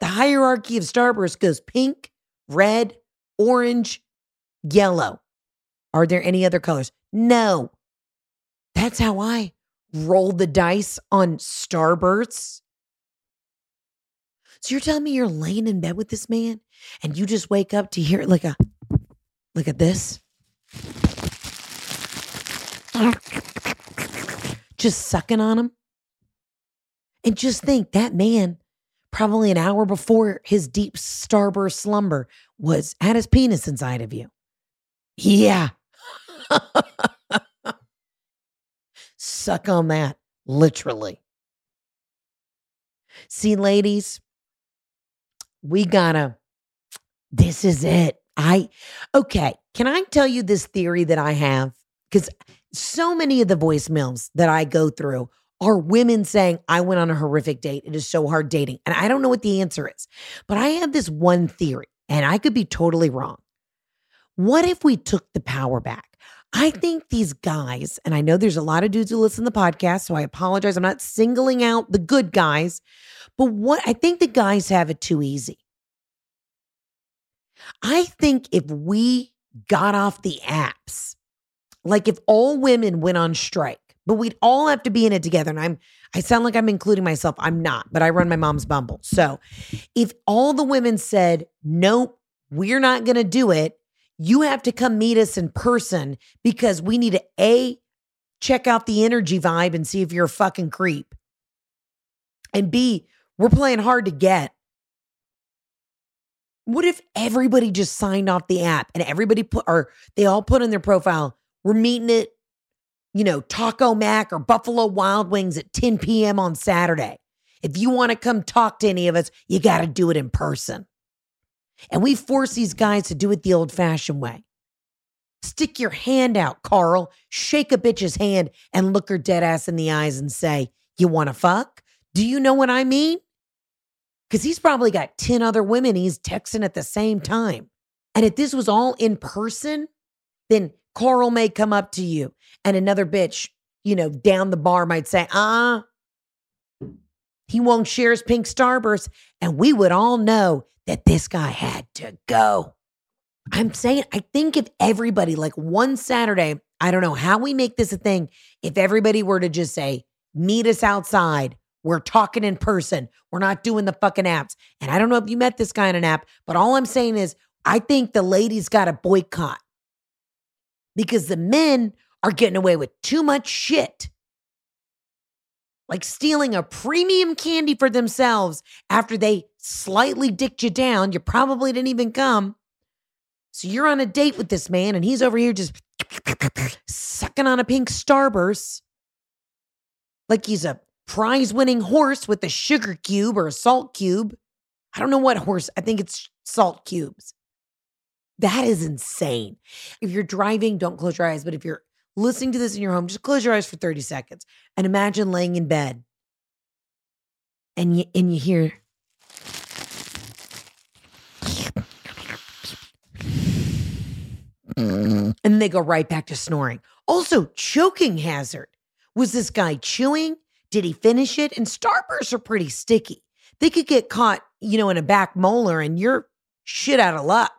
The hierarchy of Starburst goes pink, red, orange, yellow. Are there any other colors? No. That's how I roll the dice on Starbursts. So you're telling me you're laying in bed with this man and you just wake up to hear like a look at this. Just sucking on him. And just think that man, probably an hour before his deep starburst slumber, was had his penis inside of you. Yeah. <laughs> Suck on that, literally. See, ladies, we gotta, this is it. I, okay, can I tell you this theory that I have? Because so many of the voicemails that I go through are women saying, I went on a horrific date. It is so hard dating. And I don't know what the answer is, but I have this one theory, and I could be totally wrong. What if we took the power back? I hmm. think these guys, and I know there's a lot of dudes who listen to the podcast, so I apologize. I'm not singling out the good guys, but what I think the guys have it too easy. I think if we got off the apps, like if all women went on strike, but we'd all have to be in it together. And I'm, I sound like I'm including myself. I'm not, but I run my mom's Bumble. So if all the women said, nope, we're not going to do it, you have to come meet us in person because we need to A, check out the energy vibe and see if you're a fucking creep. And B, we're playing hard to get. What if everybody just signed off the app and everybody put, or they all put in their profile, we're meeting at, you know, Taco Mac or Buffalo Wild Wings at 10 p.m. on Saturday. If you want to come talk to any of us, you got to do it in person. And we force these guys to do it the old fashioned way. Stick your hand out, Carl. Shake a bitch's hand and look her dead ass in the eyes and say, You want to fuck? Do you know what I mean? because he's probably got 10 other women he's texting at the same time. And if this was all in person, then Carl may come up to you and another bitch, you know, down the bar might say, ah, uh, he won't share his pink starburst. And we would all know that this guy had to go. I'm saying, I think if everybody, like one Saturday, I don't know how we make this a thing, if everybody were to just say, meet us outside, we're talking in person. We're not doing the fucking apps. And I don't know if you met this guy in an app, but all I'm saying is I think the ladies got a boycott because the men are getting away with too much shit. Like stealing a premium candy for themselves after they slightly dicked you down. You probably didn't even come. So you're on a date with this man and he's over here just sucking on a pink starburst like he's a prize winning horse with a sugar cube or a salt cube. I don't know what horse, I think it's salt cubes. That is insane. If you're driving, don't close your eyes. But if you're listening to this in your home, just close your eyes for 30 seconds and imagine laying in bed and you, and you hear. Mm. And they go right back to snoring. Also, choking hazard. Was this guy chewing? Did he finish it? And starbursts are pretty sticky. They could get caught, you know, in a back molar and you're shit out of luck.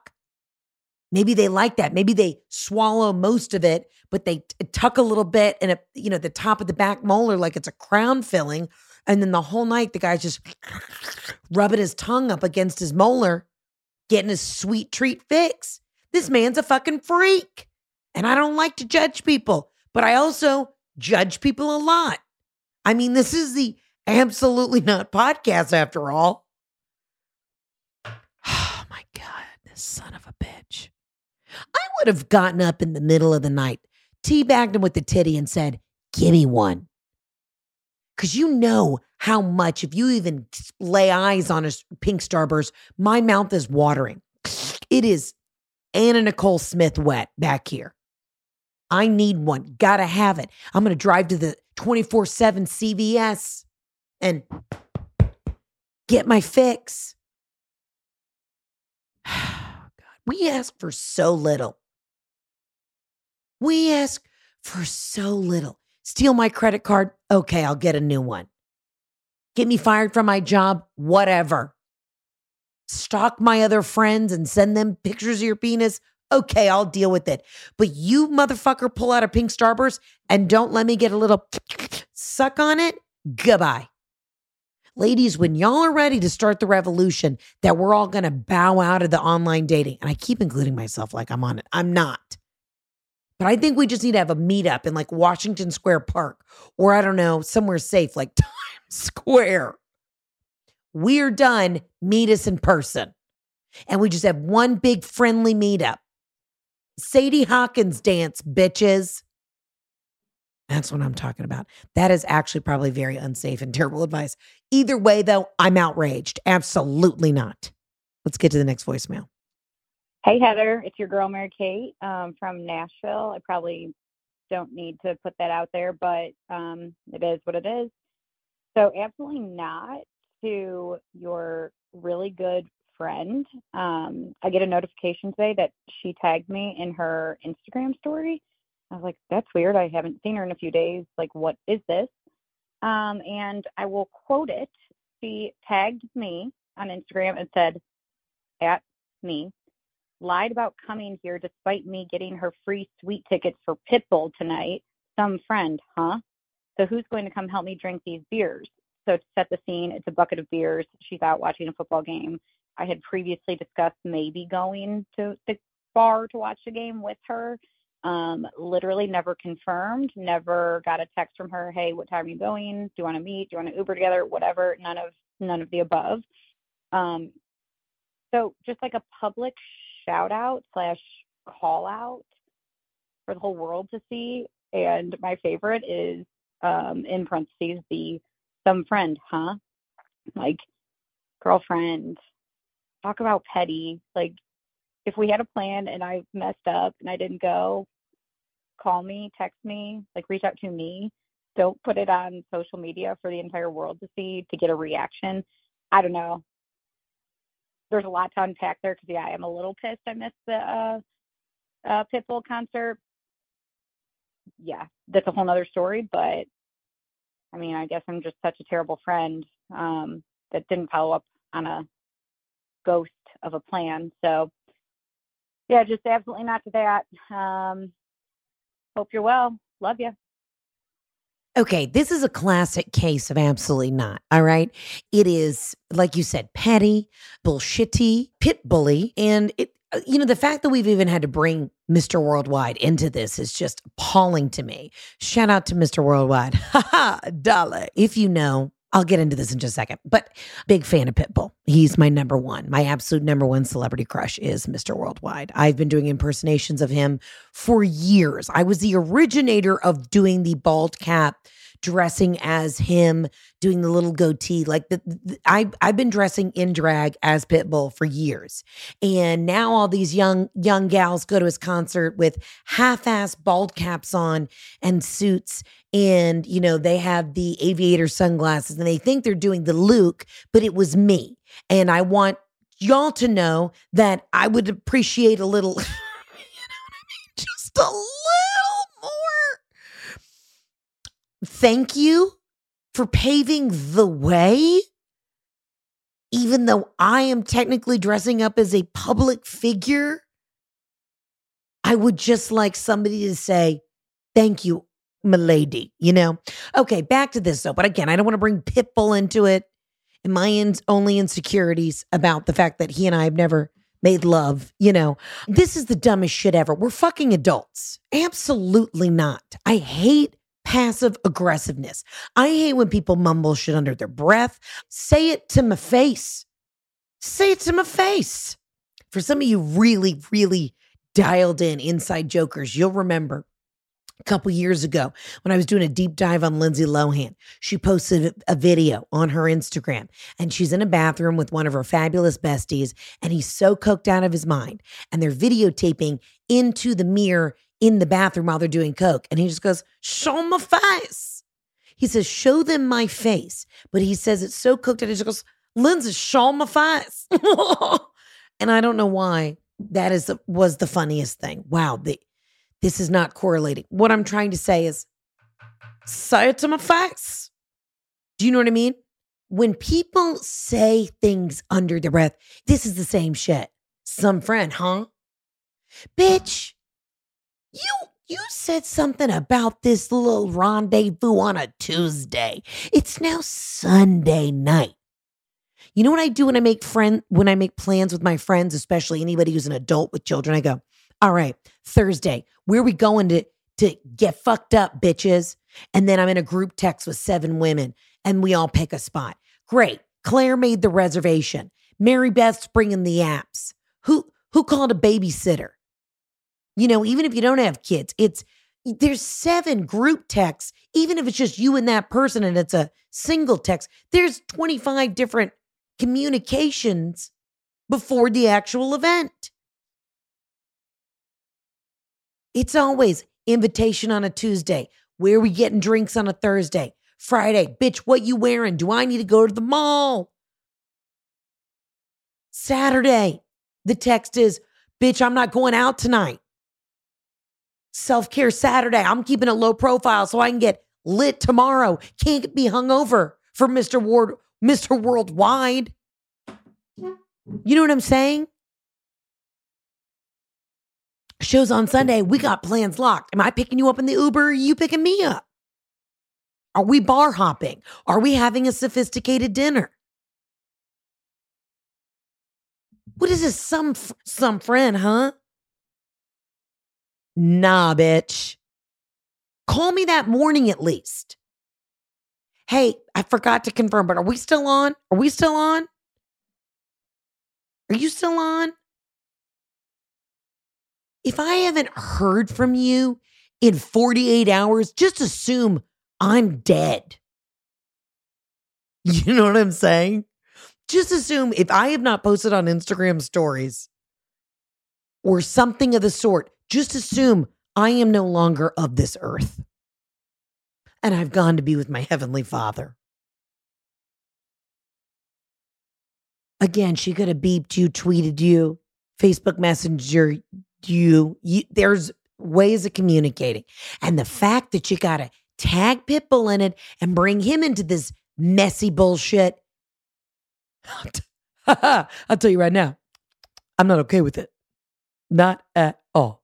Maybe they like that. Maybe they swallow most of it, but they t- tuck a little bit and, you know, the top of the back molar like it's a crown filling. And then the whole night, the guy's just <sniffs> rubbing his tongue up against his molar, getting his sweet treat fix. This man's a fucking freak. And I don't like to judge people, but I also judge people a lot. I mean, this is the absolutely not podcast after all. <sighs> Oh my God, this son of a bitch. I would have gotten up in the middle of the night, teabagged him with the titty, and said, Give me one. Because you know how much, if you even lay eyes on a pink starburst, my mouth is watering. It is Anna Nicole Smith wet back here. I need one. Gotta have it. I'm to drive to the 24 7 CVS and get my fix. God, we ask for so little. We ask for so little. Steal my credit card? Okay, I'll get a new one. Get me fired from my job? Whatever. Stalk my other friends and send them pictures of your penis? Okay, I'll deal with it. But you motherfucker pull out a pink starburst and don't let me get a little <tsk> suck on it. Goodbye. Ladies, when y'all are ready to start the revolution that we're all going to bow out of the online dating, and I keep including myself like I'm on it, I'm not. But I think we just need to have a meetup in like Washington Square Park or I don't know, somewhere safe like <laughs> Times Square. We're done. Meet us in person. And we just have one big friendly meetup. Sadie Hawkins dance, bitches. That's what I'm talking about. That is actually probably very unsafe and terrible advice. Either way, though, I'm outraged. Absolutely not. Let's get to the next voicemail. Hey, Heather. It's your girl, Mary Kate um, from Nashville. I probably don't need to put that out there, but um, it is what it is. So, absolutely not to your really good friend. Um, I get a notification today that she tagged me in her Instagram story. I was like, that's weird. I haven't seen her in a few days. Like, what is this? Um, and I will quote it. She tagged me on Instagram and said, at me, lied about coming here despite me getting her free suite tickets for Pitbull tonight. Some friend, huh? So who's going to come help me drink these beers? So to set the scene, it's a bucket of beers. She's out watching a football game. I had previously discussed maybe going to the bar to watch the game with her. Um, literally never confirmed, never got a text from her, hey, what time are you going? Do you want to meet? Do you want to Uber together? Whatever. None of none of the above. Um, so just like a public shout out slash call out for the whole world to see. And my favorite is um, in parentheses the some friend, huh? Like girlfriend. Talk about petty. Like if we had a plan and I messed up and I didn't go, call me, text me, like reach out to me. Don't put it on social media for the entire world to see to get a reaction. I don't know. There's a lot to unpack there because yeah, I am a little pissed I missed the uh, uh, Pitbull concert. Yeah, that's a whole nother story. But I mean, I guess I'm just such a terrible friend um, that didn't follow up on a ghost of a plan. So yeah, just absolutely not to that. Um, hope you're well. Love you. Okay, this is a classic case of absolutely not. All right. It is, like you said, petty, bullshitty, pit bully. And it, uh, you know, the fact that we've even had to bring Mr. Worldwide into this is just appalling to me. Shout out to Mr. Worldwide. <laughs> Ha ha, dollar. If you know, I'll get into this in just a second, but big fan of Pitbull. He's my number one. My absolute number one celebrity crush is Mr. Worldwide. I've been doing impersonations of him for years. I was the originator of doing the bald cap dressing as him, doing the little goatee. Like the, the, I I've been dressing in drag as Pitbull for years. And now all these young young gals go to his concert with half-ass bald caps on and suits and you know they have the aviator sunglasses and they think they're doing the Luke, but it was me. And I want y'all to know that I would appreciate a little <laughs> you know what I mean? Just a little more thank you for paving the way. Even though I am technically dressing up as a public figure, I would just like somebody to say, Thank you, milady. You know? Okay, back to this though. But again, I don't want to bring Pitbull into it and my ins- only insecurities about the fact that he and I have never made love. You know, this is the dumbest shit ever. We're fucking adults. Absolutely not. I hate passive aggressiveness. I hate when people mumble shit under their breath. Say it to my face. Say it to my face. For some of you really, really dialed in inside jokers, you'll remember a couple years ago when I was doing a deep dive on Lindsay Lohan. She posted a video on her Instagram and she's in a bathroom with one of her fabulous besties and he's so coked out of his mind and they're videotaping into the mirror in the bathroom while they're doing coke and he just goes, "Show my face." He says, "Show them my face." But he says it's so cooked out he just goes, "Lindsay, show my face." <laughs> and I don't know why that is was the funniest thing. Wow, the this is not correlating. What I'm trying to say is say it to my face. Do you know what I mean? When people say things under their breath, this is the same shit. Some friend, huh? Bitch, you you said something about this little rendezvous on a Tuesday. It's now Sunday night. You know what I do when I make friend when I make plans with my friends, especially anybody who's an adult with children? I go, all right, Thursday, where we going to to get fucked up, bitches? And then I'm in a group text with seven women and we all pick a spot. Great. Claire made the reservation. Mary Beth's bringing the apps. Who who called a babysitter? You know, even if you don't have kids, it's there's seven group texts, even if it's just you and that person and it's a single text, there's 25 different communications before the actual event. It's always invitation on a Tuesday. Where are we getting drinks on a Thursday? Friday, bitch, what you wearing? Do I need to go to the mall? Saturday, the text is, bitch, I'm not going out tonight. self care Saturday. I'm keeping a low profile so I can get lit tomorrow. Can't be hungover for Mr. Ward, Mr. Worldwide. You know what I'm saying? Shows on Sunday. We got plans locked. Am I picking you up in the Uber? Are you picking me up? Are we bar hopping? Are we having a sophisticated dinner? What is this? Some some friend, huh? Nah, bitch. Call me that morning at least. Hey, I forgot to confirm, but are we still on? Are we still on? Are you still on? If I haven't heard from you in 48 hours, just assume I'm dead. <laughs> You know what I'm saying? Just assume if I have not posted on Instagram stories or something of the sort, just assume I am no longer of this earth. And I've gone to be with my heavenly father. Again, she could have beeped you, tweeted you, Facebook Messenger you. you there's ways of communicating. And the fact that you got to tag Pitbull in it and bring him into this messy bullshit. <laughs> I'll tell you right now, I'm not okay with it. Not at all.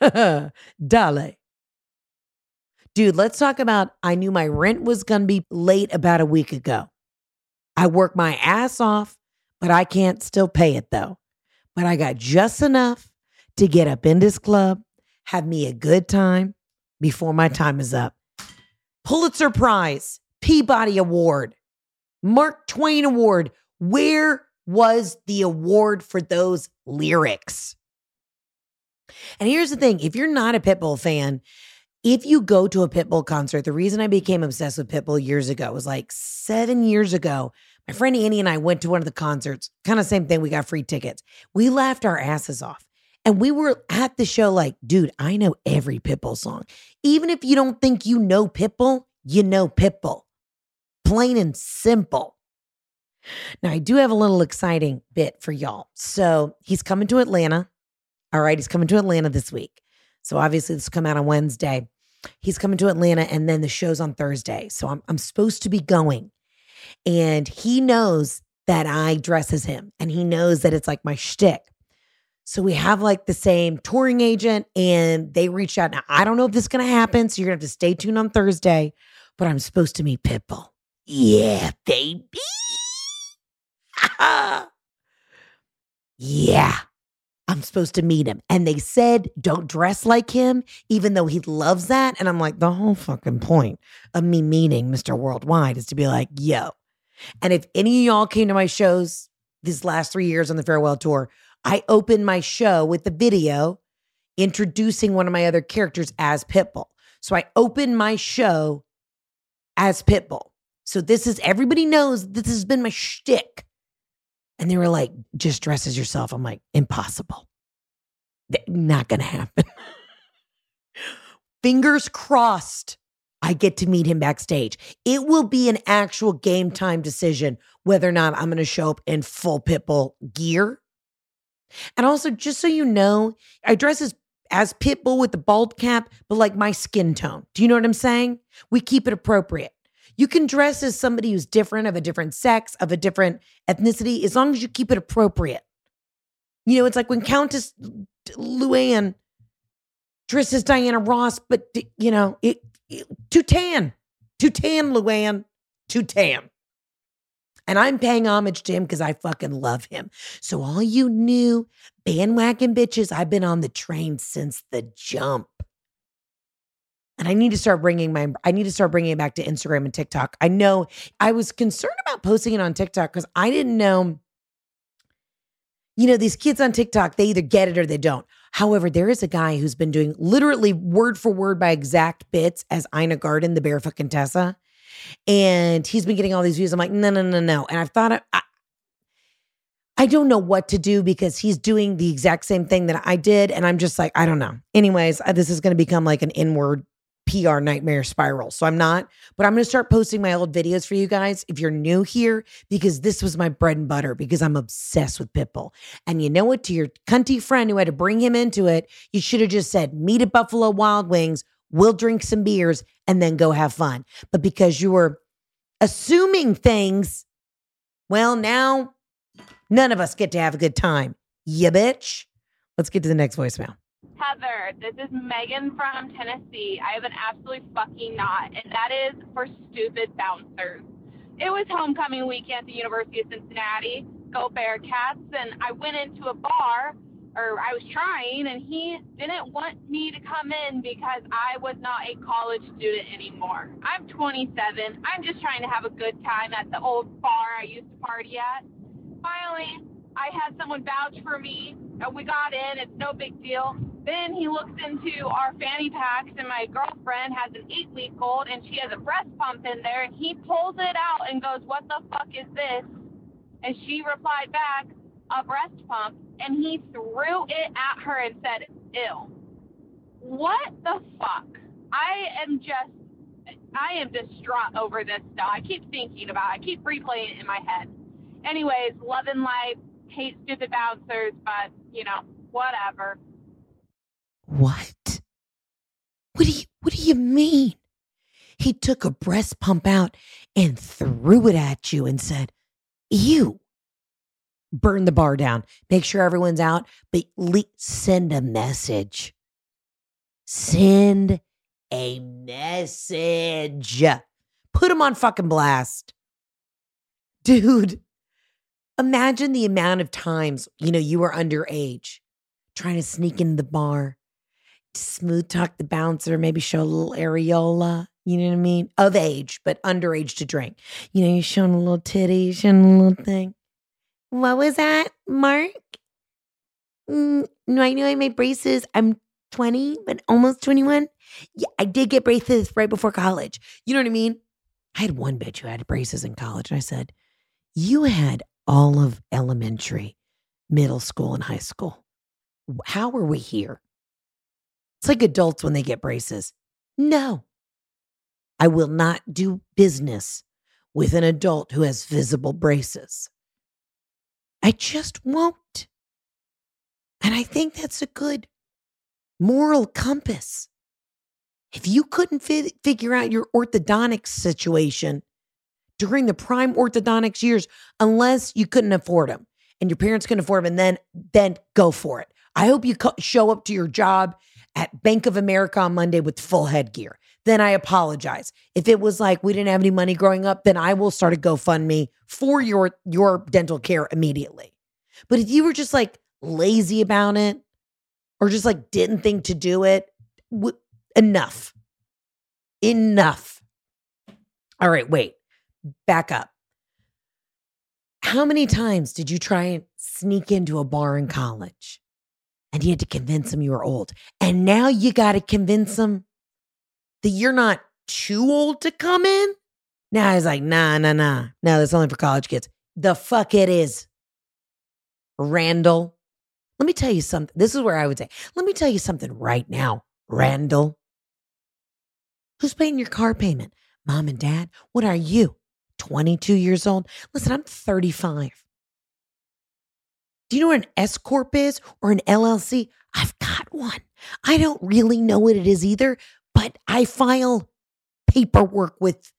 <laughs> Dale. Dude, let's talk about I knew my rent was going to be late about a week ago. I work my ass off, but I can't still pay it though. But I got just enough to get up in this club, have me a good time before my time is up. Pulitzer Prize, Peabody Award, Mark Twain Award. Where was the award for those lyrics? And here's the thing if you're not a Pitbull fan, if you go to a Pitbull concert, the reason I became obsessed with Pitbull years ago was like seven years ago. My friend Annie and I went to one of the concerts, kind of same thing. We got free tickets. We laughed our asses off. And we were at the show like, dude, I know every Pitbull song. Even if you don't think you know Pitbull, you know Pitbull. Plain and simple. Now, I do have a little exciting bit for y'all. So he's coming to Atlanta. All right, he's coming to Atlanta this week. So obviously, this will come out on Wednesday. He's coming to Atlanta, and then the show's on Thursday. So I'm, I'm supposed to be going. And he knows that I dress as him and he knows that it's like my shtick. So we have like the same touring agent and they reached out. Now, I don't know if this is going to happen. So you're going to have to stay tuned on Thursday, but I'm supposed to meet Pitbull. Yeah, baby. <laughs> yeah. I'm supposed to meet him. And they said, don't dress like him, even though he loves that. And I'm like, the whole fucking point of me meeting Mr. Worldwide is to be like, yo, and if any of y'all came to my shows these last three years on the farewell tour, I opened my show with the video introducing one of my other characters as Pitbull. So I opened my show as Pitbull. So this is everybody knows this has been my shtick. And they were like, just dress as yourself. I'm like, impossible. Not gonna happen. <laughs> Fingers crossed I get to meet him backstage. It will be an actual game time decision whether or not I'm going to show up in full Pitbull gear. And also, just so you know, I dress as, as Pitbull with the bald cap, but like my skin tone. Do you know what I'm saying? We keep it appropriate. You can dress as somebody who's different, of a different sex, of a different ethnicity, as long as you keep it appropriate. You know, it's like when Countess Luann dresses Diana Ross, but you know, it too tan, too tan, Luann, too tan. And I'm paying homage to him because I fucking love him. So, all you new bandwagon bitches, I've been on the train since the jump. And I need to start bringing my, I need to start bringing it back to Instagram and TikTok. I know I was concerned about posting it on TikTok because I didn't know, you know, these kids on TikTok, they either get it or they don't. However, there is a guy who's been doing literally word for word by exact bits as Ina Garten, the Barefoot Contessa. And he's been getting all these views. I'm like, no, no, no, no. And I've thought, I, I don't know what to do because he's doing the exact same thing that I did. And I'm just like, I don't know. Anyways, this is going to become like an inward PR nightmare spiral. So I'm not, but I'm going to start posting my old videos for you guys if you're new here, because this was my bread and butter, because I'm obsessed with Pitbull. And you know what? To your cunty friend who had to bring him into it, you should have just said, meet at Buffalo Wild Wings, we'll drink some beers, and then go have fun. But because you were assuming things, well, now none of us get to have a good time. You bitch. Let's get to the next voicemail. Heather, this is Megan from Tennessee. I have an absolutely fucking knot, and that is for stupid bouncers. It was homecoming weekend at the University of Cincinnati. Go Bearcats! And I went into a bar, or I was trying, and he didn't want me to come in because I was not a college student anymore. I'm 27. I'm just trying to have a good time at the old bar I used to party at. Finally, I had someone vouch for me. And We got in. It's no big deal. Then he looks into our fanny packs, and my girlfriend has an eight week old, and she has a breast pump in there. And he pulls it out and goes, What the fuck is this? And she replied back, A breast pump. And he threw it at her and said, Ew. What the fuck? I am just, I am distraught over this stuff. I keep thinking about it, I keep replaying it in my head. Anyways, love and life, hate the bouncers, but, you know, whatever. What? What do you what do you mean? He took a breast pump out and threw it at you and said, "You Burn the bar down. Make sure everyone's out, but le- send a message. Send a message. Put him on fucking blast. Dude, imagine the amount of times, you know, you were underage trying to sneak in the bar smooth talk the bouncer, maybe show a little areola. You know what I mean? Of age, but underage to drink. You know, you're showing a little titty, showing a little thing. What was that, Mark? Mm, no, I knew I made braces. I'm 20, but almost 21. Yeah, I did get braces right before college. You know what I mean? I had one bitch who had braces in college, and I said, You had all of elementary, middle school, and high school. How are we here? It's like adults when they get braces. No, I will not do business with an adult who has visible braces. I just won't. And I think that's a good moral compass. If you couldn't fi- figure out your orthodontic situation during the prime orthodontics years, unless you couldn't afford them and your parents couldn't afford them, and then then go for it. I hope you co- show up to your job at Bank of America on Monday with full headgear. Then I apologize. If it was like we didn't have any money growing up, then I will start a GoFundMe for your your dental care immediately. But if you were just like lazy about it or just like didn't think to do it, w- enough. Enough. All right, wait. Back up. How many times did you try and sneak into a bar in college? and you had to convince them you were old. And now you got to convince them that you're not too old to come in. Now he's like, nah, nah, nah. No, that's only for college kids. The fuck it is. Randall, let me tell you something. This is where I would say, let me tell you something right now, Randall. Who's paying your car payment? Mom and dad? What are you? 22 years old? Listen, I'm 35. Do you know what an S Corp is or an LLC? I've got one. I don't really know what it is either, but I file paperwork with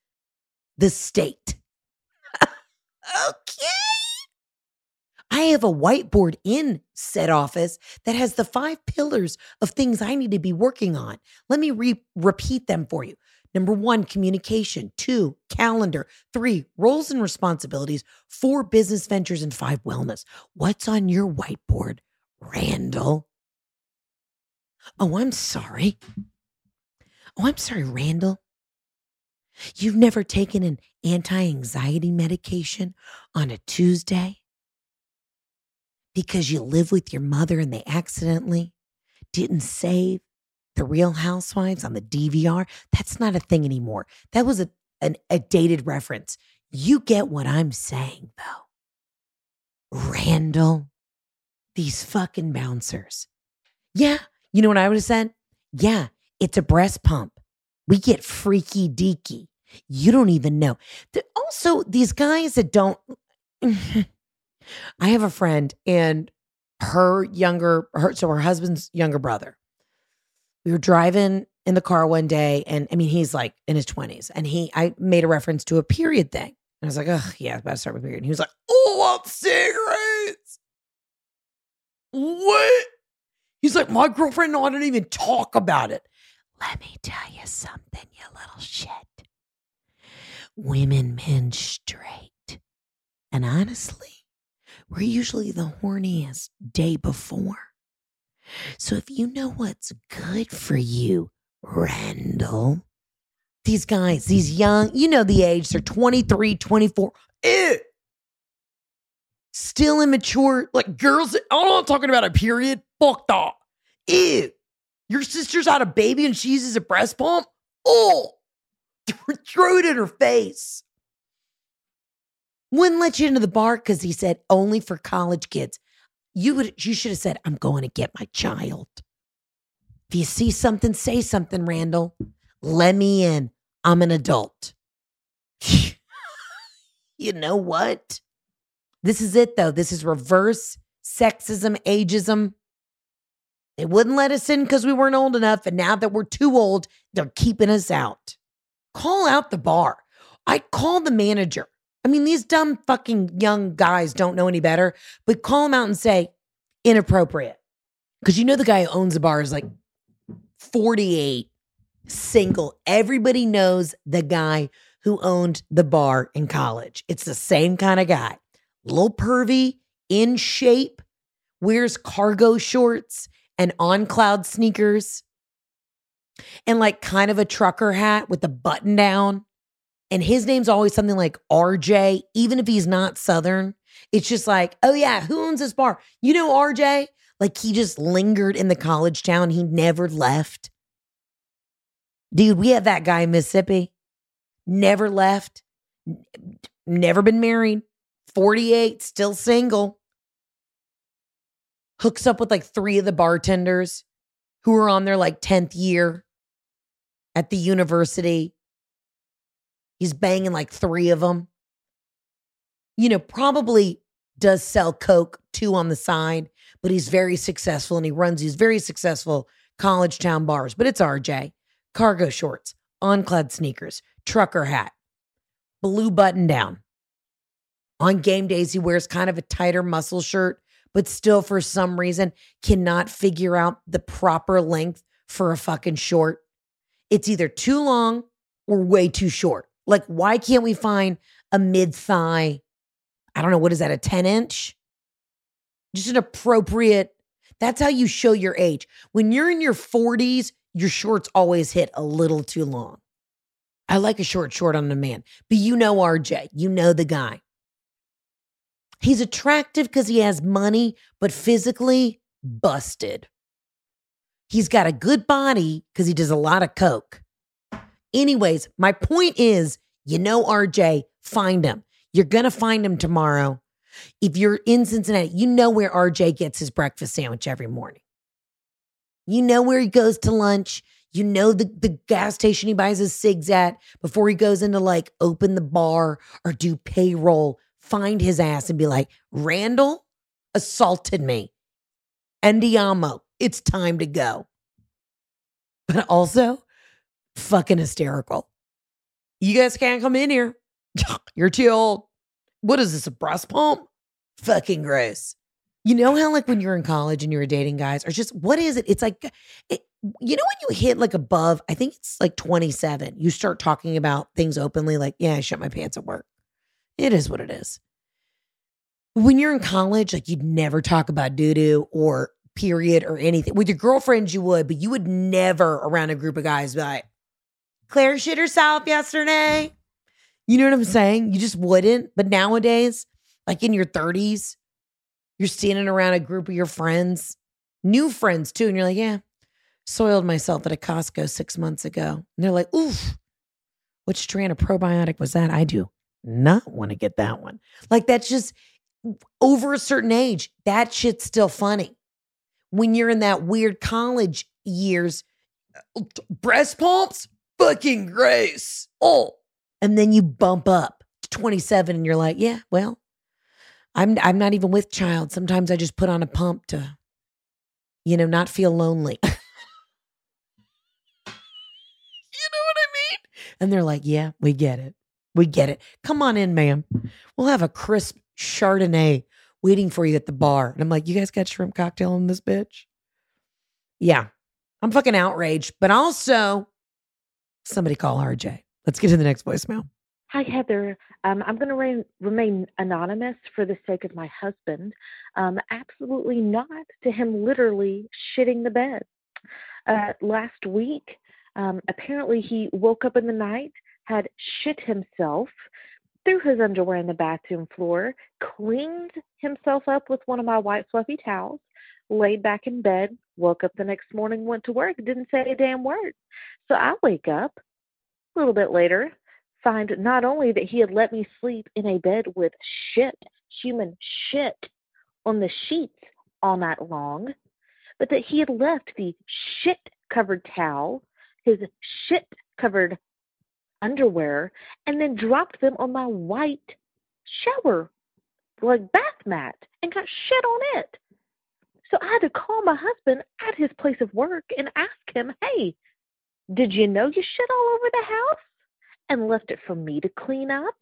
the state. <laughs> okay. I have a whiteboard in said office that has the five pillars of things I need to be working on. Let me re- repeat them for you. Number one, communication. Two, calendar. Three, roles and responsibilities. Four, business ventures. And five, wellness. What's on your whiteboard, Randall? Oh, I'm sorry. Oh, I'm sorry, Randall. You've never taken an anti anxiety medication on a Tuesday because you live with your mother and they accidentally didn't save the Real Housewives on the DVR. That's not a thing anymore. That was a, an, a dated reference. You get what I'm saying, though. Randall, these fucking bouncers. Yeah, you know what I would have said? Yeah, it's a breast pump. We get freaky deaky. You don't even know. Also, these guys that don't. <laughs> I have a friend and her younger, her so her husband's younger brother. Were driving in the car one day, and I mean, he's like in his twenties, and he, I made a reference to a period thing, and I was like, "Oh, yeah, about to start with period." And he was like, "Oh, I want cigarettes." What? He's like, "My girlfriend and I didn't even talk about it." Let me tell you something, you little shit. Women menstruate, and honestly, we're usually the horniest day before. So if you know what's good for you, Randall, these guys, these young, you know the age, they're 23, 24. Ew. Still immature, like girls. I'm not talking about a period. Fuck that. Ew. Your sister's had a baby and she uses a breast pump. Oh, <laughs> throw it in her face. Wouldn't let you into the bar because he said only for college kids. You would you should have said, I'm going to get my child. If you see something, say something, Randall. Let me in. I'm an adult. <laughs> you know what? This is it though. This is reverse sexism, ageism. They wouldn't let us in because we weren't old enough. And now that we're too old, they're keeping us out. Call out the bar. I call the manager. I mean, these dumb fucking young guys don't know any better, but call them out and say, inappropriate. Because you know the guy who owns the bar is like 48, single. Everybody knows the guy who owned the bar in college. It's the same kind of guy. Little pervy, in shape, wears cargo shorts and on cloud sneakers, and like kind of a trucker hat with a button down. And his name's always something like RJ, even if he's not Southern. It's just like, oh yeah, who owns this bar? You know RJ? Like he just lingered in the college town. He never left. Dude, we have that guy in Mississippi. Never left. Never been married. 48, still single. Hooks up with like three of the bartenders who are on their like 10th year at the university. He's banging like three of them. You know, probably does sell Coke two on the side, but he's very successful and he runs these very successful college town bars. But it's RJ. Cargo shorts, on cloud sneakers, trucker hat, blue button down. On game days, he wears kind of a tighter muscle shirt, but still, for some reason, cannot figure out the proper length for a fucking short. It's either too long or way too short. Like, why can't we find a mid thigh? I don't know, what is that, a 10 inch? Just an appropriate. That's how you show your age. When you're in your 40s, your shorts always hit a little too long. I like a short short on a man, but you know RJ, you know the guy. He's attractive because he has money, but physically busted. He's got a good body because he does a lot of coke. Anyways, my point is, you know RJ, find him. You're gonna find him tomorrow. If you're in Cincinnati, you know where RJ gets his breakfast sandwich every morning. You know where he goes to lunch. You know the, the gas station he buys his cigs at before he goes into like open the bar or do payroll. Find his ass and be like, Randall assaulted me. Andiamo, it's time to go. But also, fucking hysterical. You guys can't come in here. <laughs> You're too old. What is this, a breast pump? Fucking gross. You know how, like, when you're in college and you're dating guys, or just what is it? It's like, it, you know, when you hit like above, I think it's like 27, you start talking about things openly, like, yeah, I shit my pants at work. It is what it is. When you're in college, like, you'd never talk about doo doo or period or anything. With your girlfriends, you would, but you would never around a group of guys be like, Claire shit herself yesterday. You know what I'm saying? You just wouldn't. But nowadays, like in your 30s, you're standing around a group of your friends, new friends too, and you're like, yeah, soiled myself at a Costco six months ago. And they're like, oof, which strand of probiotic was that? I do not want to get that one. Like that's just over a certain age, that shit's still funny. When you're in that weird college years, uh, breast pumps, fucking Grace. Oh. And then you bump up to 27 and you're like, yeah, well, I'm I'm not even with child. Sometimes I just put on a pump to, you know, not feel lonely. <laughs> you know what I mean? And they're like, yeah, we get it. We get it. Come on in, ma'am. We'll have a crisp Chardonnay waiting for you at the bar. And I'm like, you guys got shrimp cocktail in this bitch? Yeah. I'm fucking outraged, but also somebody call RJ. Let's get to the next voicemail. Hi, Heather. Um, I'm going to re- remain anonymous for the sake of my husband. Um, absolutely not to him literally shitting the bed. Uh, last week, um, apparently he woke up in the night, had shit himself, threw his underwear in the bathroom floor, cleaned himself up with one of my white fluffy towels, laid back in bed, woke up the next morning, went to work, didn't say a damn word. So I wake up a little bit later, find not only that he had let me sleep in a bed with shit, human shit, on the sheets all night long, but that he had left the shit covered towel, his shit covered underwear, and then dropped them on my white shower, like bath mat, and got shit on it. So I had to call my husband at his place of work and ask him, hey, did you know you shit all over the house and left it for me to clean up?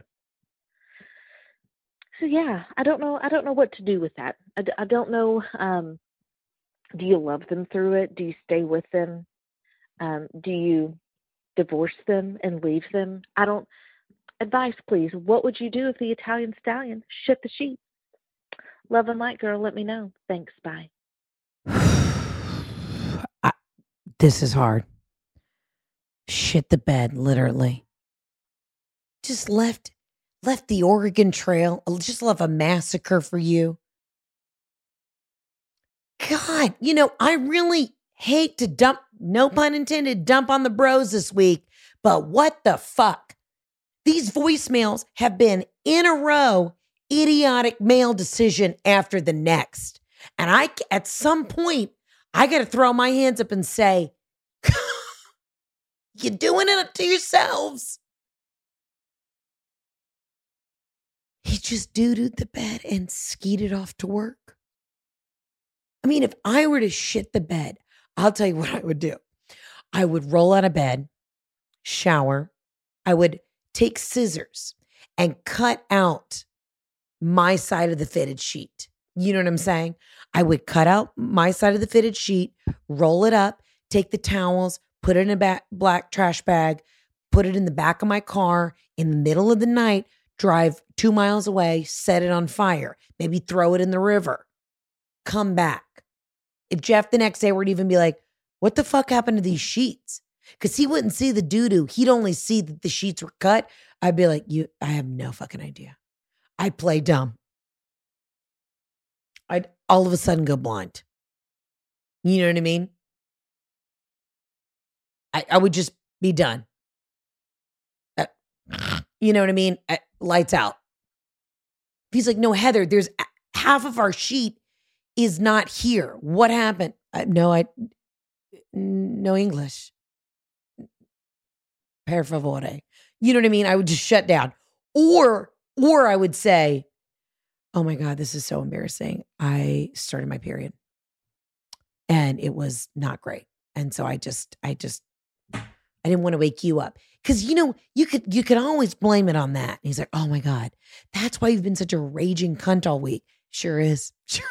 So yeah, I don't know. I don't know what to do with that. I, I don't know. Um, do you love them through it? Do you stay with them? Um, do you divorce them and leave them? I don't. Advice, please. What would you do if the Italian stallion shit the sheep? Love and light, girl. Let me know. Thanks. Bye. I, this is hard. Shit the bed, literally. Just left left the Oregon Trail. Just love a massacre for you. God, you know, I really hate to dump, no pun intended, dump on the bros this week, but what the fuck? These voicemails have been in a row, idiotic male decision after the next. And I, at some point, I got to throw my hands up and say, <laughs> you're doing it to yourselves. He just doo-dooed the bed and skeeted off to work. I mean, if I were to shit the bed, I'll tell you what I would do. I would roll out of bed, shower. I would take scissors and cut out my side of the fitted sheet. You know what I'm saying? I would cut out my side of the fitted sheet, roll it up, take the towels, put it in a black trash bag, put it in the back of my car in the middle of the night, drive two miles away, set it on fire, maybe throw it in the river, come back. If Jeff the next day to even be like, what the fuck happened to these sheets? Because he wouldn't see the doo doo. He'd only see that the sheets were cut. I'd be like, you, I have no fucking idea. I play dumb. All of a sudden go blind. You know what I mean? I, I would just be done. Uh, you know what I mean? Uh, lights out. He's like, no, Heather, there's half of our sheet is not here. What happened? Uh, no, I, no English. Per favore. You know what I mean? I would just shut down. Or, or I would say, oh my God, this is so embarrassing. I started my period and it was not great. And so I just, I just, I didn't want to wake you up. Cause you know, you could, you could always blame it on that. And he's like, oh my God, that's why you've been such a raging cunt all week. Sure is. <laughs> Sure,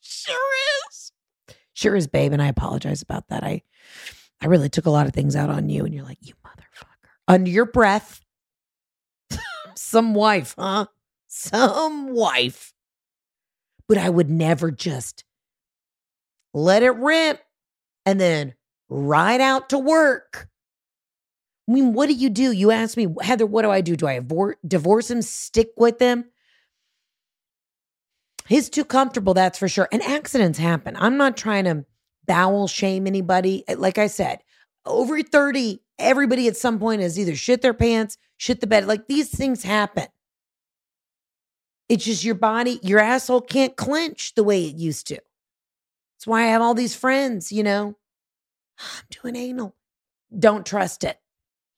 sure is. Sure is, babe. And I apologize about that. I, I really took a lot of things out on you. And you're like, you motherfucker. Under your breath. <laughs> Some wife, huh? Some wife. But I would never just let it rip and then ride out to work. I mean, what do you do? You ask me, Heather, what do I do? Do I divorce him, stick with him? He's too comfortable, that's for sure. And accidents happen. I'm not trying to bowel shame anybody. Eh, Like I said, over 30, everybody at some point has either shit their pants, shit the bed. Like these things happen. It's just your body, your asshole can't clench the way it used to. That's why I have all these friends, you know. Ah, I'm doing anal. Don't trust it.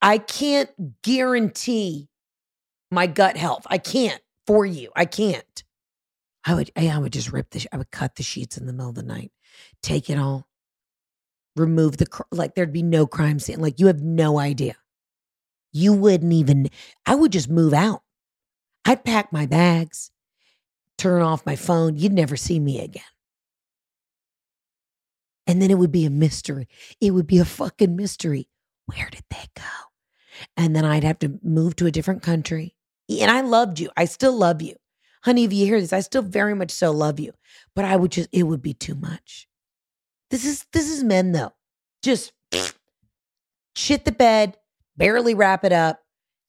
I can't guarantee my gut health. I can't for you. I can't. I would I would just rip the I would cut the sheets in the middle of the night. Take it all. Remove the like there'd be no crime scene. Like you have no idea. You wouldn't even I would just move out. I'd pack my bags, turn off my phone. You'd never see me again. And then it would be a mystery. It would be a fucking mystery. Where did they go? And then I'd have to move to a different country. And I loved you. I still love you. Honey, if you hear this, I still very much so love you. But I would just, it would be too much. This is this is men though. Just <sniffs> shit the bed, barely wrap it up,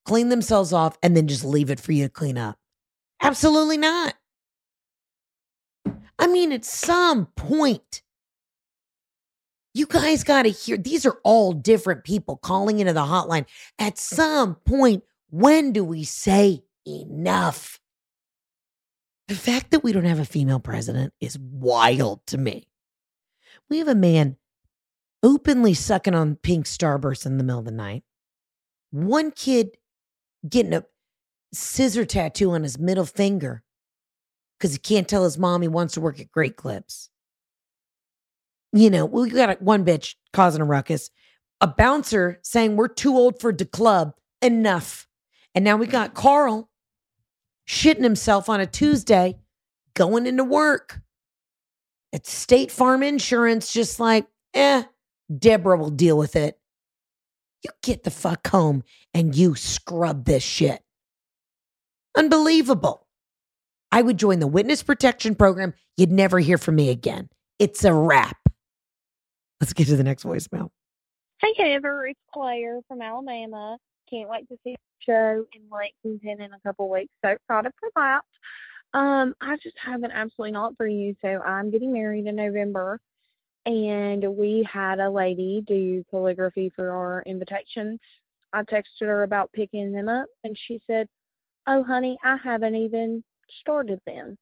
clean themselves off, and then just leave it for you to clean up. Absolutely not. I mean, at some point, you guys got to hear these are all different people calling into the hotline. At some point, when do we say enough? The fact that we don't have a female president is wild to me. We have a man openly sucking on pink starburst in the middle of the night. One kid getting a scissor tattoo on his middle finger because he can't tell his mom he wants to work at Great Clips. You know, we got one bitch causing a ruckus, a bouncer saying we're too old for the club. Enough. And now we got Carl shitting himself on a Tuesday, going into work. It's State Farm Insurance, just like, eh, Deborah will deal with it. You get the fuck home and you scrub this shit. Unbelievable. I would join the witness protection program. You'd never hear from me again. It's a wrap. Let's get to the next voicemail. Hey, Heather, it's Claire from Alabama. Can't wait to see the show in Lexington in a couple weeks. So excited for that. Um, I just have an absolutely not for you. So I'm getting married in November, and we had a lady do calligraphy for our invitations. I texted her about picking them up, and she said, "Oh, honey, I haven't even started them."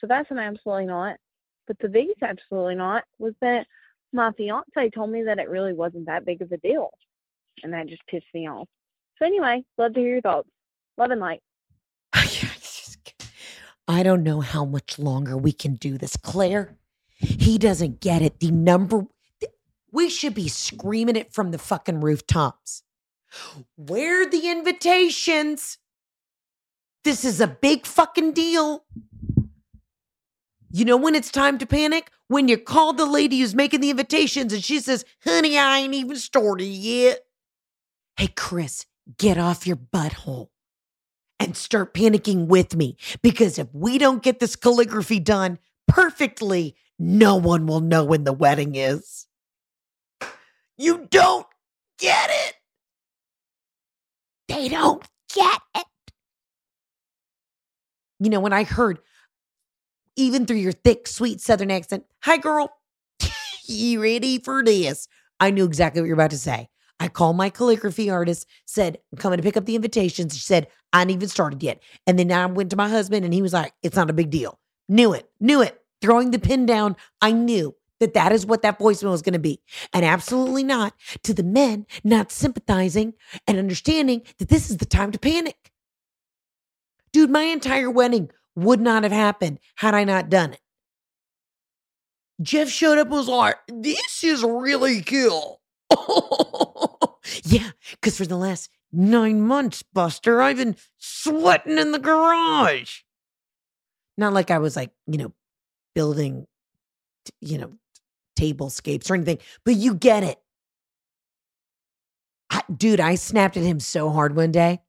So that's an absolutely not. But the biggest absolutely not was that my fiance told me that it really wasn't that big of a deal. And that just pissed me off. So anyway, love to hear your thoughts. Love and light. <laughs> I don't know how much longer we can do this. Claire, he doesn't get it. The number, we should be screaming it from the fucking rooftops. Where the invitations? This is a big fucking deal. You know when it's time to panic? When you call the lady who's making the invitations and she says, honey, I ain't even started yet. Hey, Chris, get off your butthole and start panicking with me because if we don't get this calligraphy done perfectly, no one will know when the wedding is. You don't get it. They don't get it. You know, when I heard, even through your thick, sweet Southern accent, hi, girl, <laughs> you ready for this? I knew exactly what you're about to say. I called my calligraphy artist, said, I'm coming to pick up the invitations. She said, I ain't even started yet. And then I went to my husband and he was like, it's not a big deal. Knew it, knew it. Throwing the pin down, I knew that that is what that voicemail was going to be. And absolutely not to the men not sympathizing and understanding that this is the time to panic. Dude, my entire wedding would not have happened had I not done it. Jeff showed up and was like, this is really cool. <laughs> yeah, because for the last nine months, Buster, I've been sweating in the garage. Not like I was like, you know, building, you know, tablescapes or anything, but you get it. I, dude, I snapped at him so hard one day.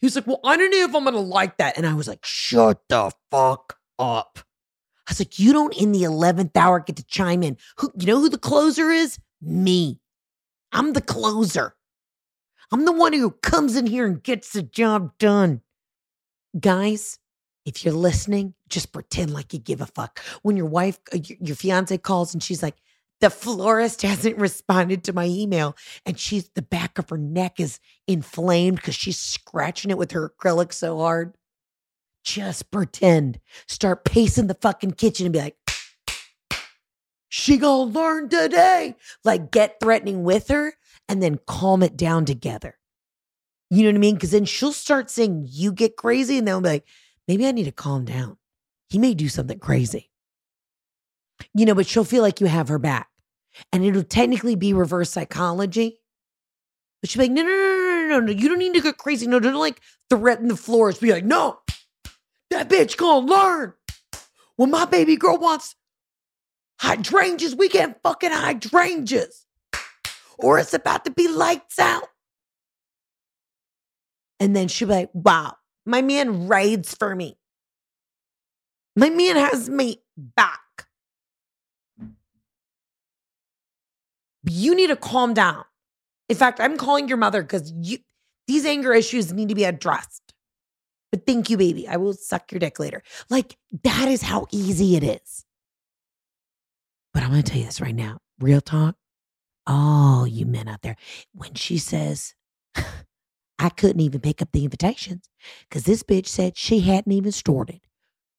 He was like, Well, I don't know if I'm going to like that. And I was like, Shut the fuck up. I was like, You don't in the 11th hour get to chime in. Who, you know who the closer is? Me. I'm the closer. I'm the one who comes in here and gets the job done. Guys, if you're listening, just pretend like you give a fuck. When your wife, uh, your, fiance calls and she's like, the florist <laughs> hasn't responded to my email, and she's the back of her neck is inflamed because she's scratching it with her acrylic so hard. Just pretend. Start pacing the fucking kitchen and be like, she gonna learn today. Like get threatening with her and then calm it down together. You know what I mean? Because then she'll start saying you get crazy, and they'll be like, maybe I need to calm down. He may do something crazy. You know, but she'll feel like you have her back. And it'll technically be reverse psychology. But she'll be like, no, no, no, no, no, no. You don't need to get crazy. No, don't like threaten the floors. Be like, no, that bitch gonna learn. When my baby girl wants hydrangeas, we get fucking hydrangeas. Or it's about to be lights out. And then she'll be like, wow, my man raids for me. My man has me back. You need to calm down. In fact, I'm calling your mother because you these anger issues need to be addressed. But thank you, baby. I will suck your dick later. Like, that is how easy it is. But I'm to tell you this right now real talk. All you men out there, when she says, I couldn't even pick up the invitations because this bitch said she hadn't even started.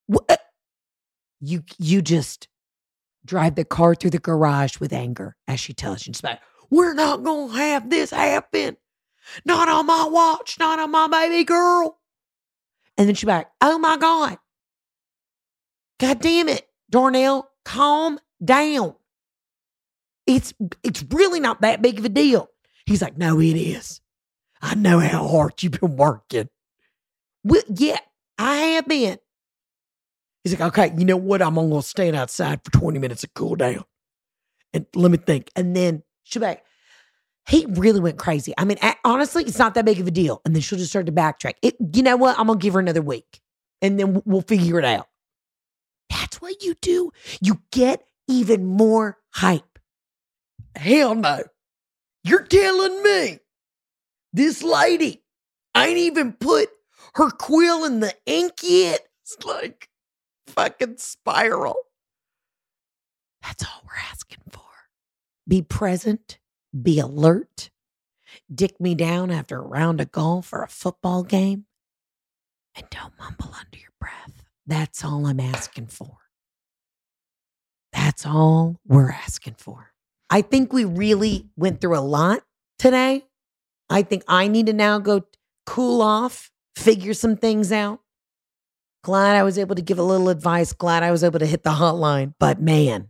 What? You, you just drive the car through the garage with anger as she tells you, like, we're not to have this happen. Not on my watch, not on my baby girl. And then she's like, oh my God. God damn it, Darnell, calm down. It's it's really not that big of a deal. He's like, no, it is. I know how hard you've been working. Well, yeah, I have been. He's like, okay, you know what? I'm gonna stand outside for 20 minutes to cool down. And let me think. And then be like, he really went crazy. I mean, honestly, it's not that big of a deal. And then she'll just start to backtrack. It, you know what? I'm gonna give her another week, and then we'll figure it out. That's what you do. You get even more hype. Hell no. You're telling me this lady ain't even put her quill in the ink yet? It's like fucking spiral. That's all we're asking for. Be present, be alert, dick me down after a round of golf or a football game, and don't mumble under your breath. That's all I'm asking for. That's all we're asking for. I think we really went through a lot today. I think I need to now go cool off, figure some things out. Glad I was able to give a little advice. Glad I was able to hit the hotline. But man,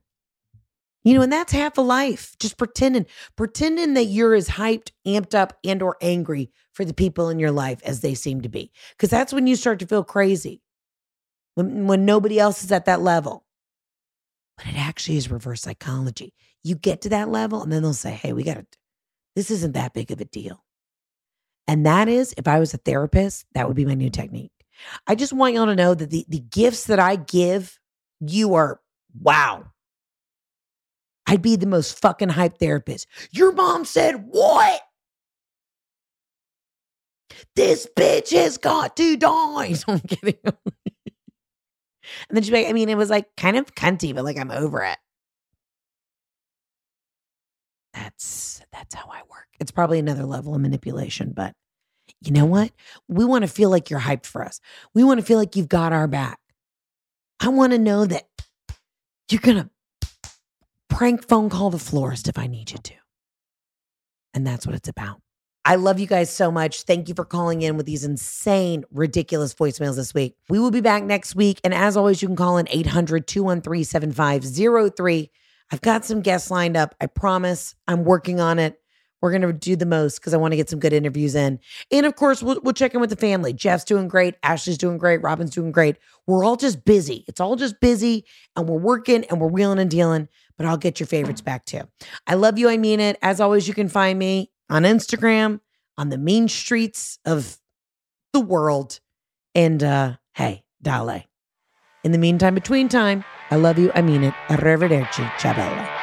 you know, and that's half a life. Just pretending, pretending that you're as hyped, amped up, and or angry for the people in your life as they seem to be. Because that's when you start to feel crazy. When when nobody else is at that level. But it actually is reverse psychology. You get to that level, and then they'll say, hey, we got to, this isn't that big of a deal. And that is, if I was a therapist, that would be my new technique. I just want y'all to know that the, the gifts that I give you are wow. I'd be the most fucking hype therapist. Your mom said, What? This bitch has got to die. So <laughs> I'm kidding. And then she's like, I mean, it was like kind of cunty, but like I'm over it. That's that's how I work. It's probably another level of manipulation, but you know what? We want to feel like you're hyped for us. We want to feel like you've got our back. I want to know that you're gonna prank phone call the florist if I need you to. And that's what it's about. I love you guys so much. Thank you for calling in with these insane, ridiculous voicemails this week. We will be back next week. And as always, you can call in 800 213 7503. I've got some guests lined up. I promise I'm working on it. We're going to do the most because I want to get some good interviews in. And of course, we'll, we'll check in with the family. Jeff's doing great. Ashley's doing great. Robin's doing great. We're all just busy. It's all just busy and we're working and we're wheeling and dealing, but I'll get your favorites back too. I love you. I mean it. As always, you can find me on Instagram, on the mean streets of the world. And uh, hey, dale. In the meantime, between time, I love you. I mean it. Arrivederci. Ciao bella.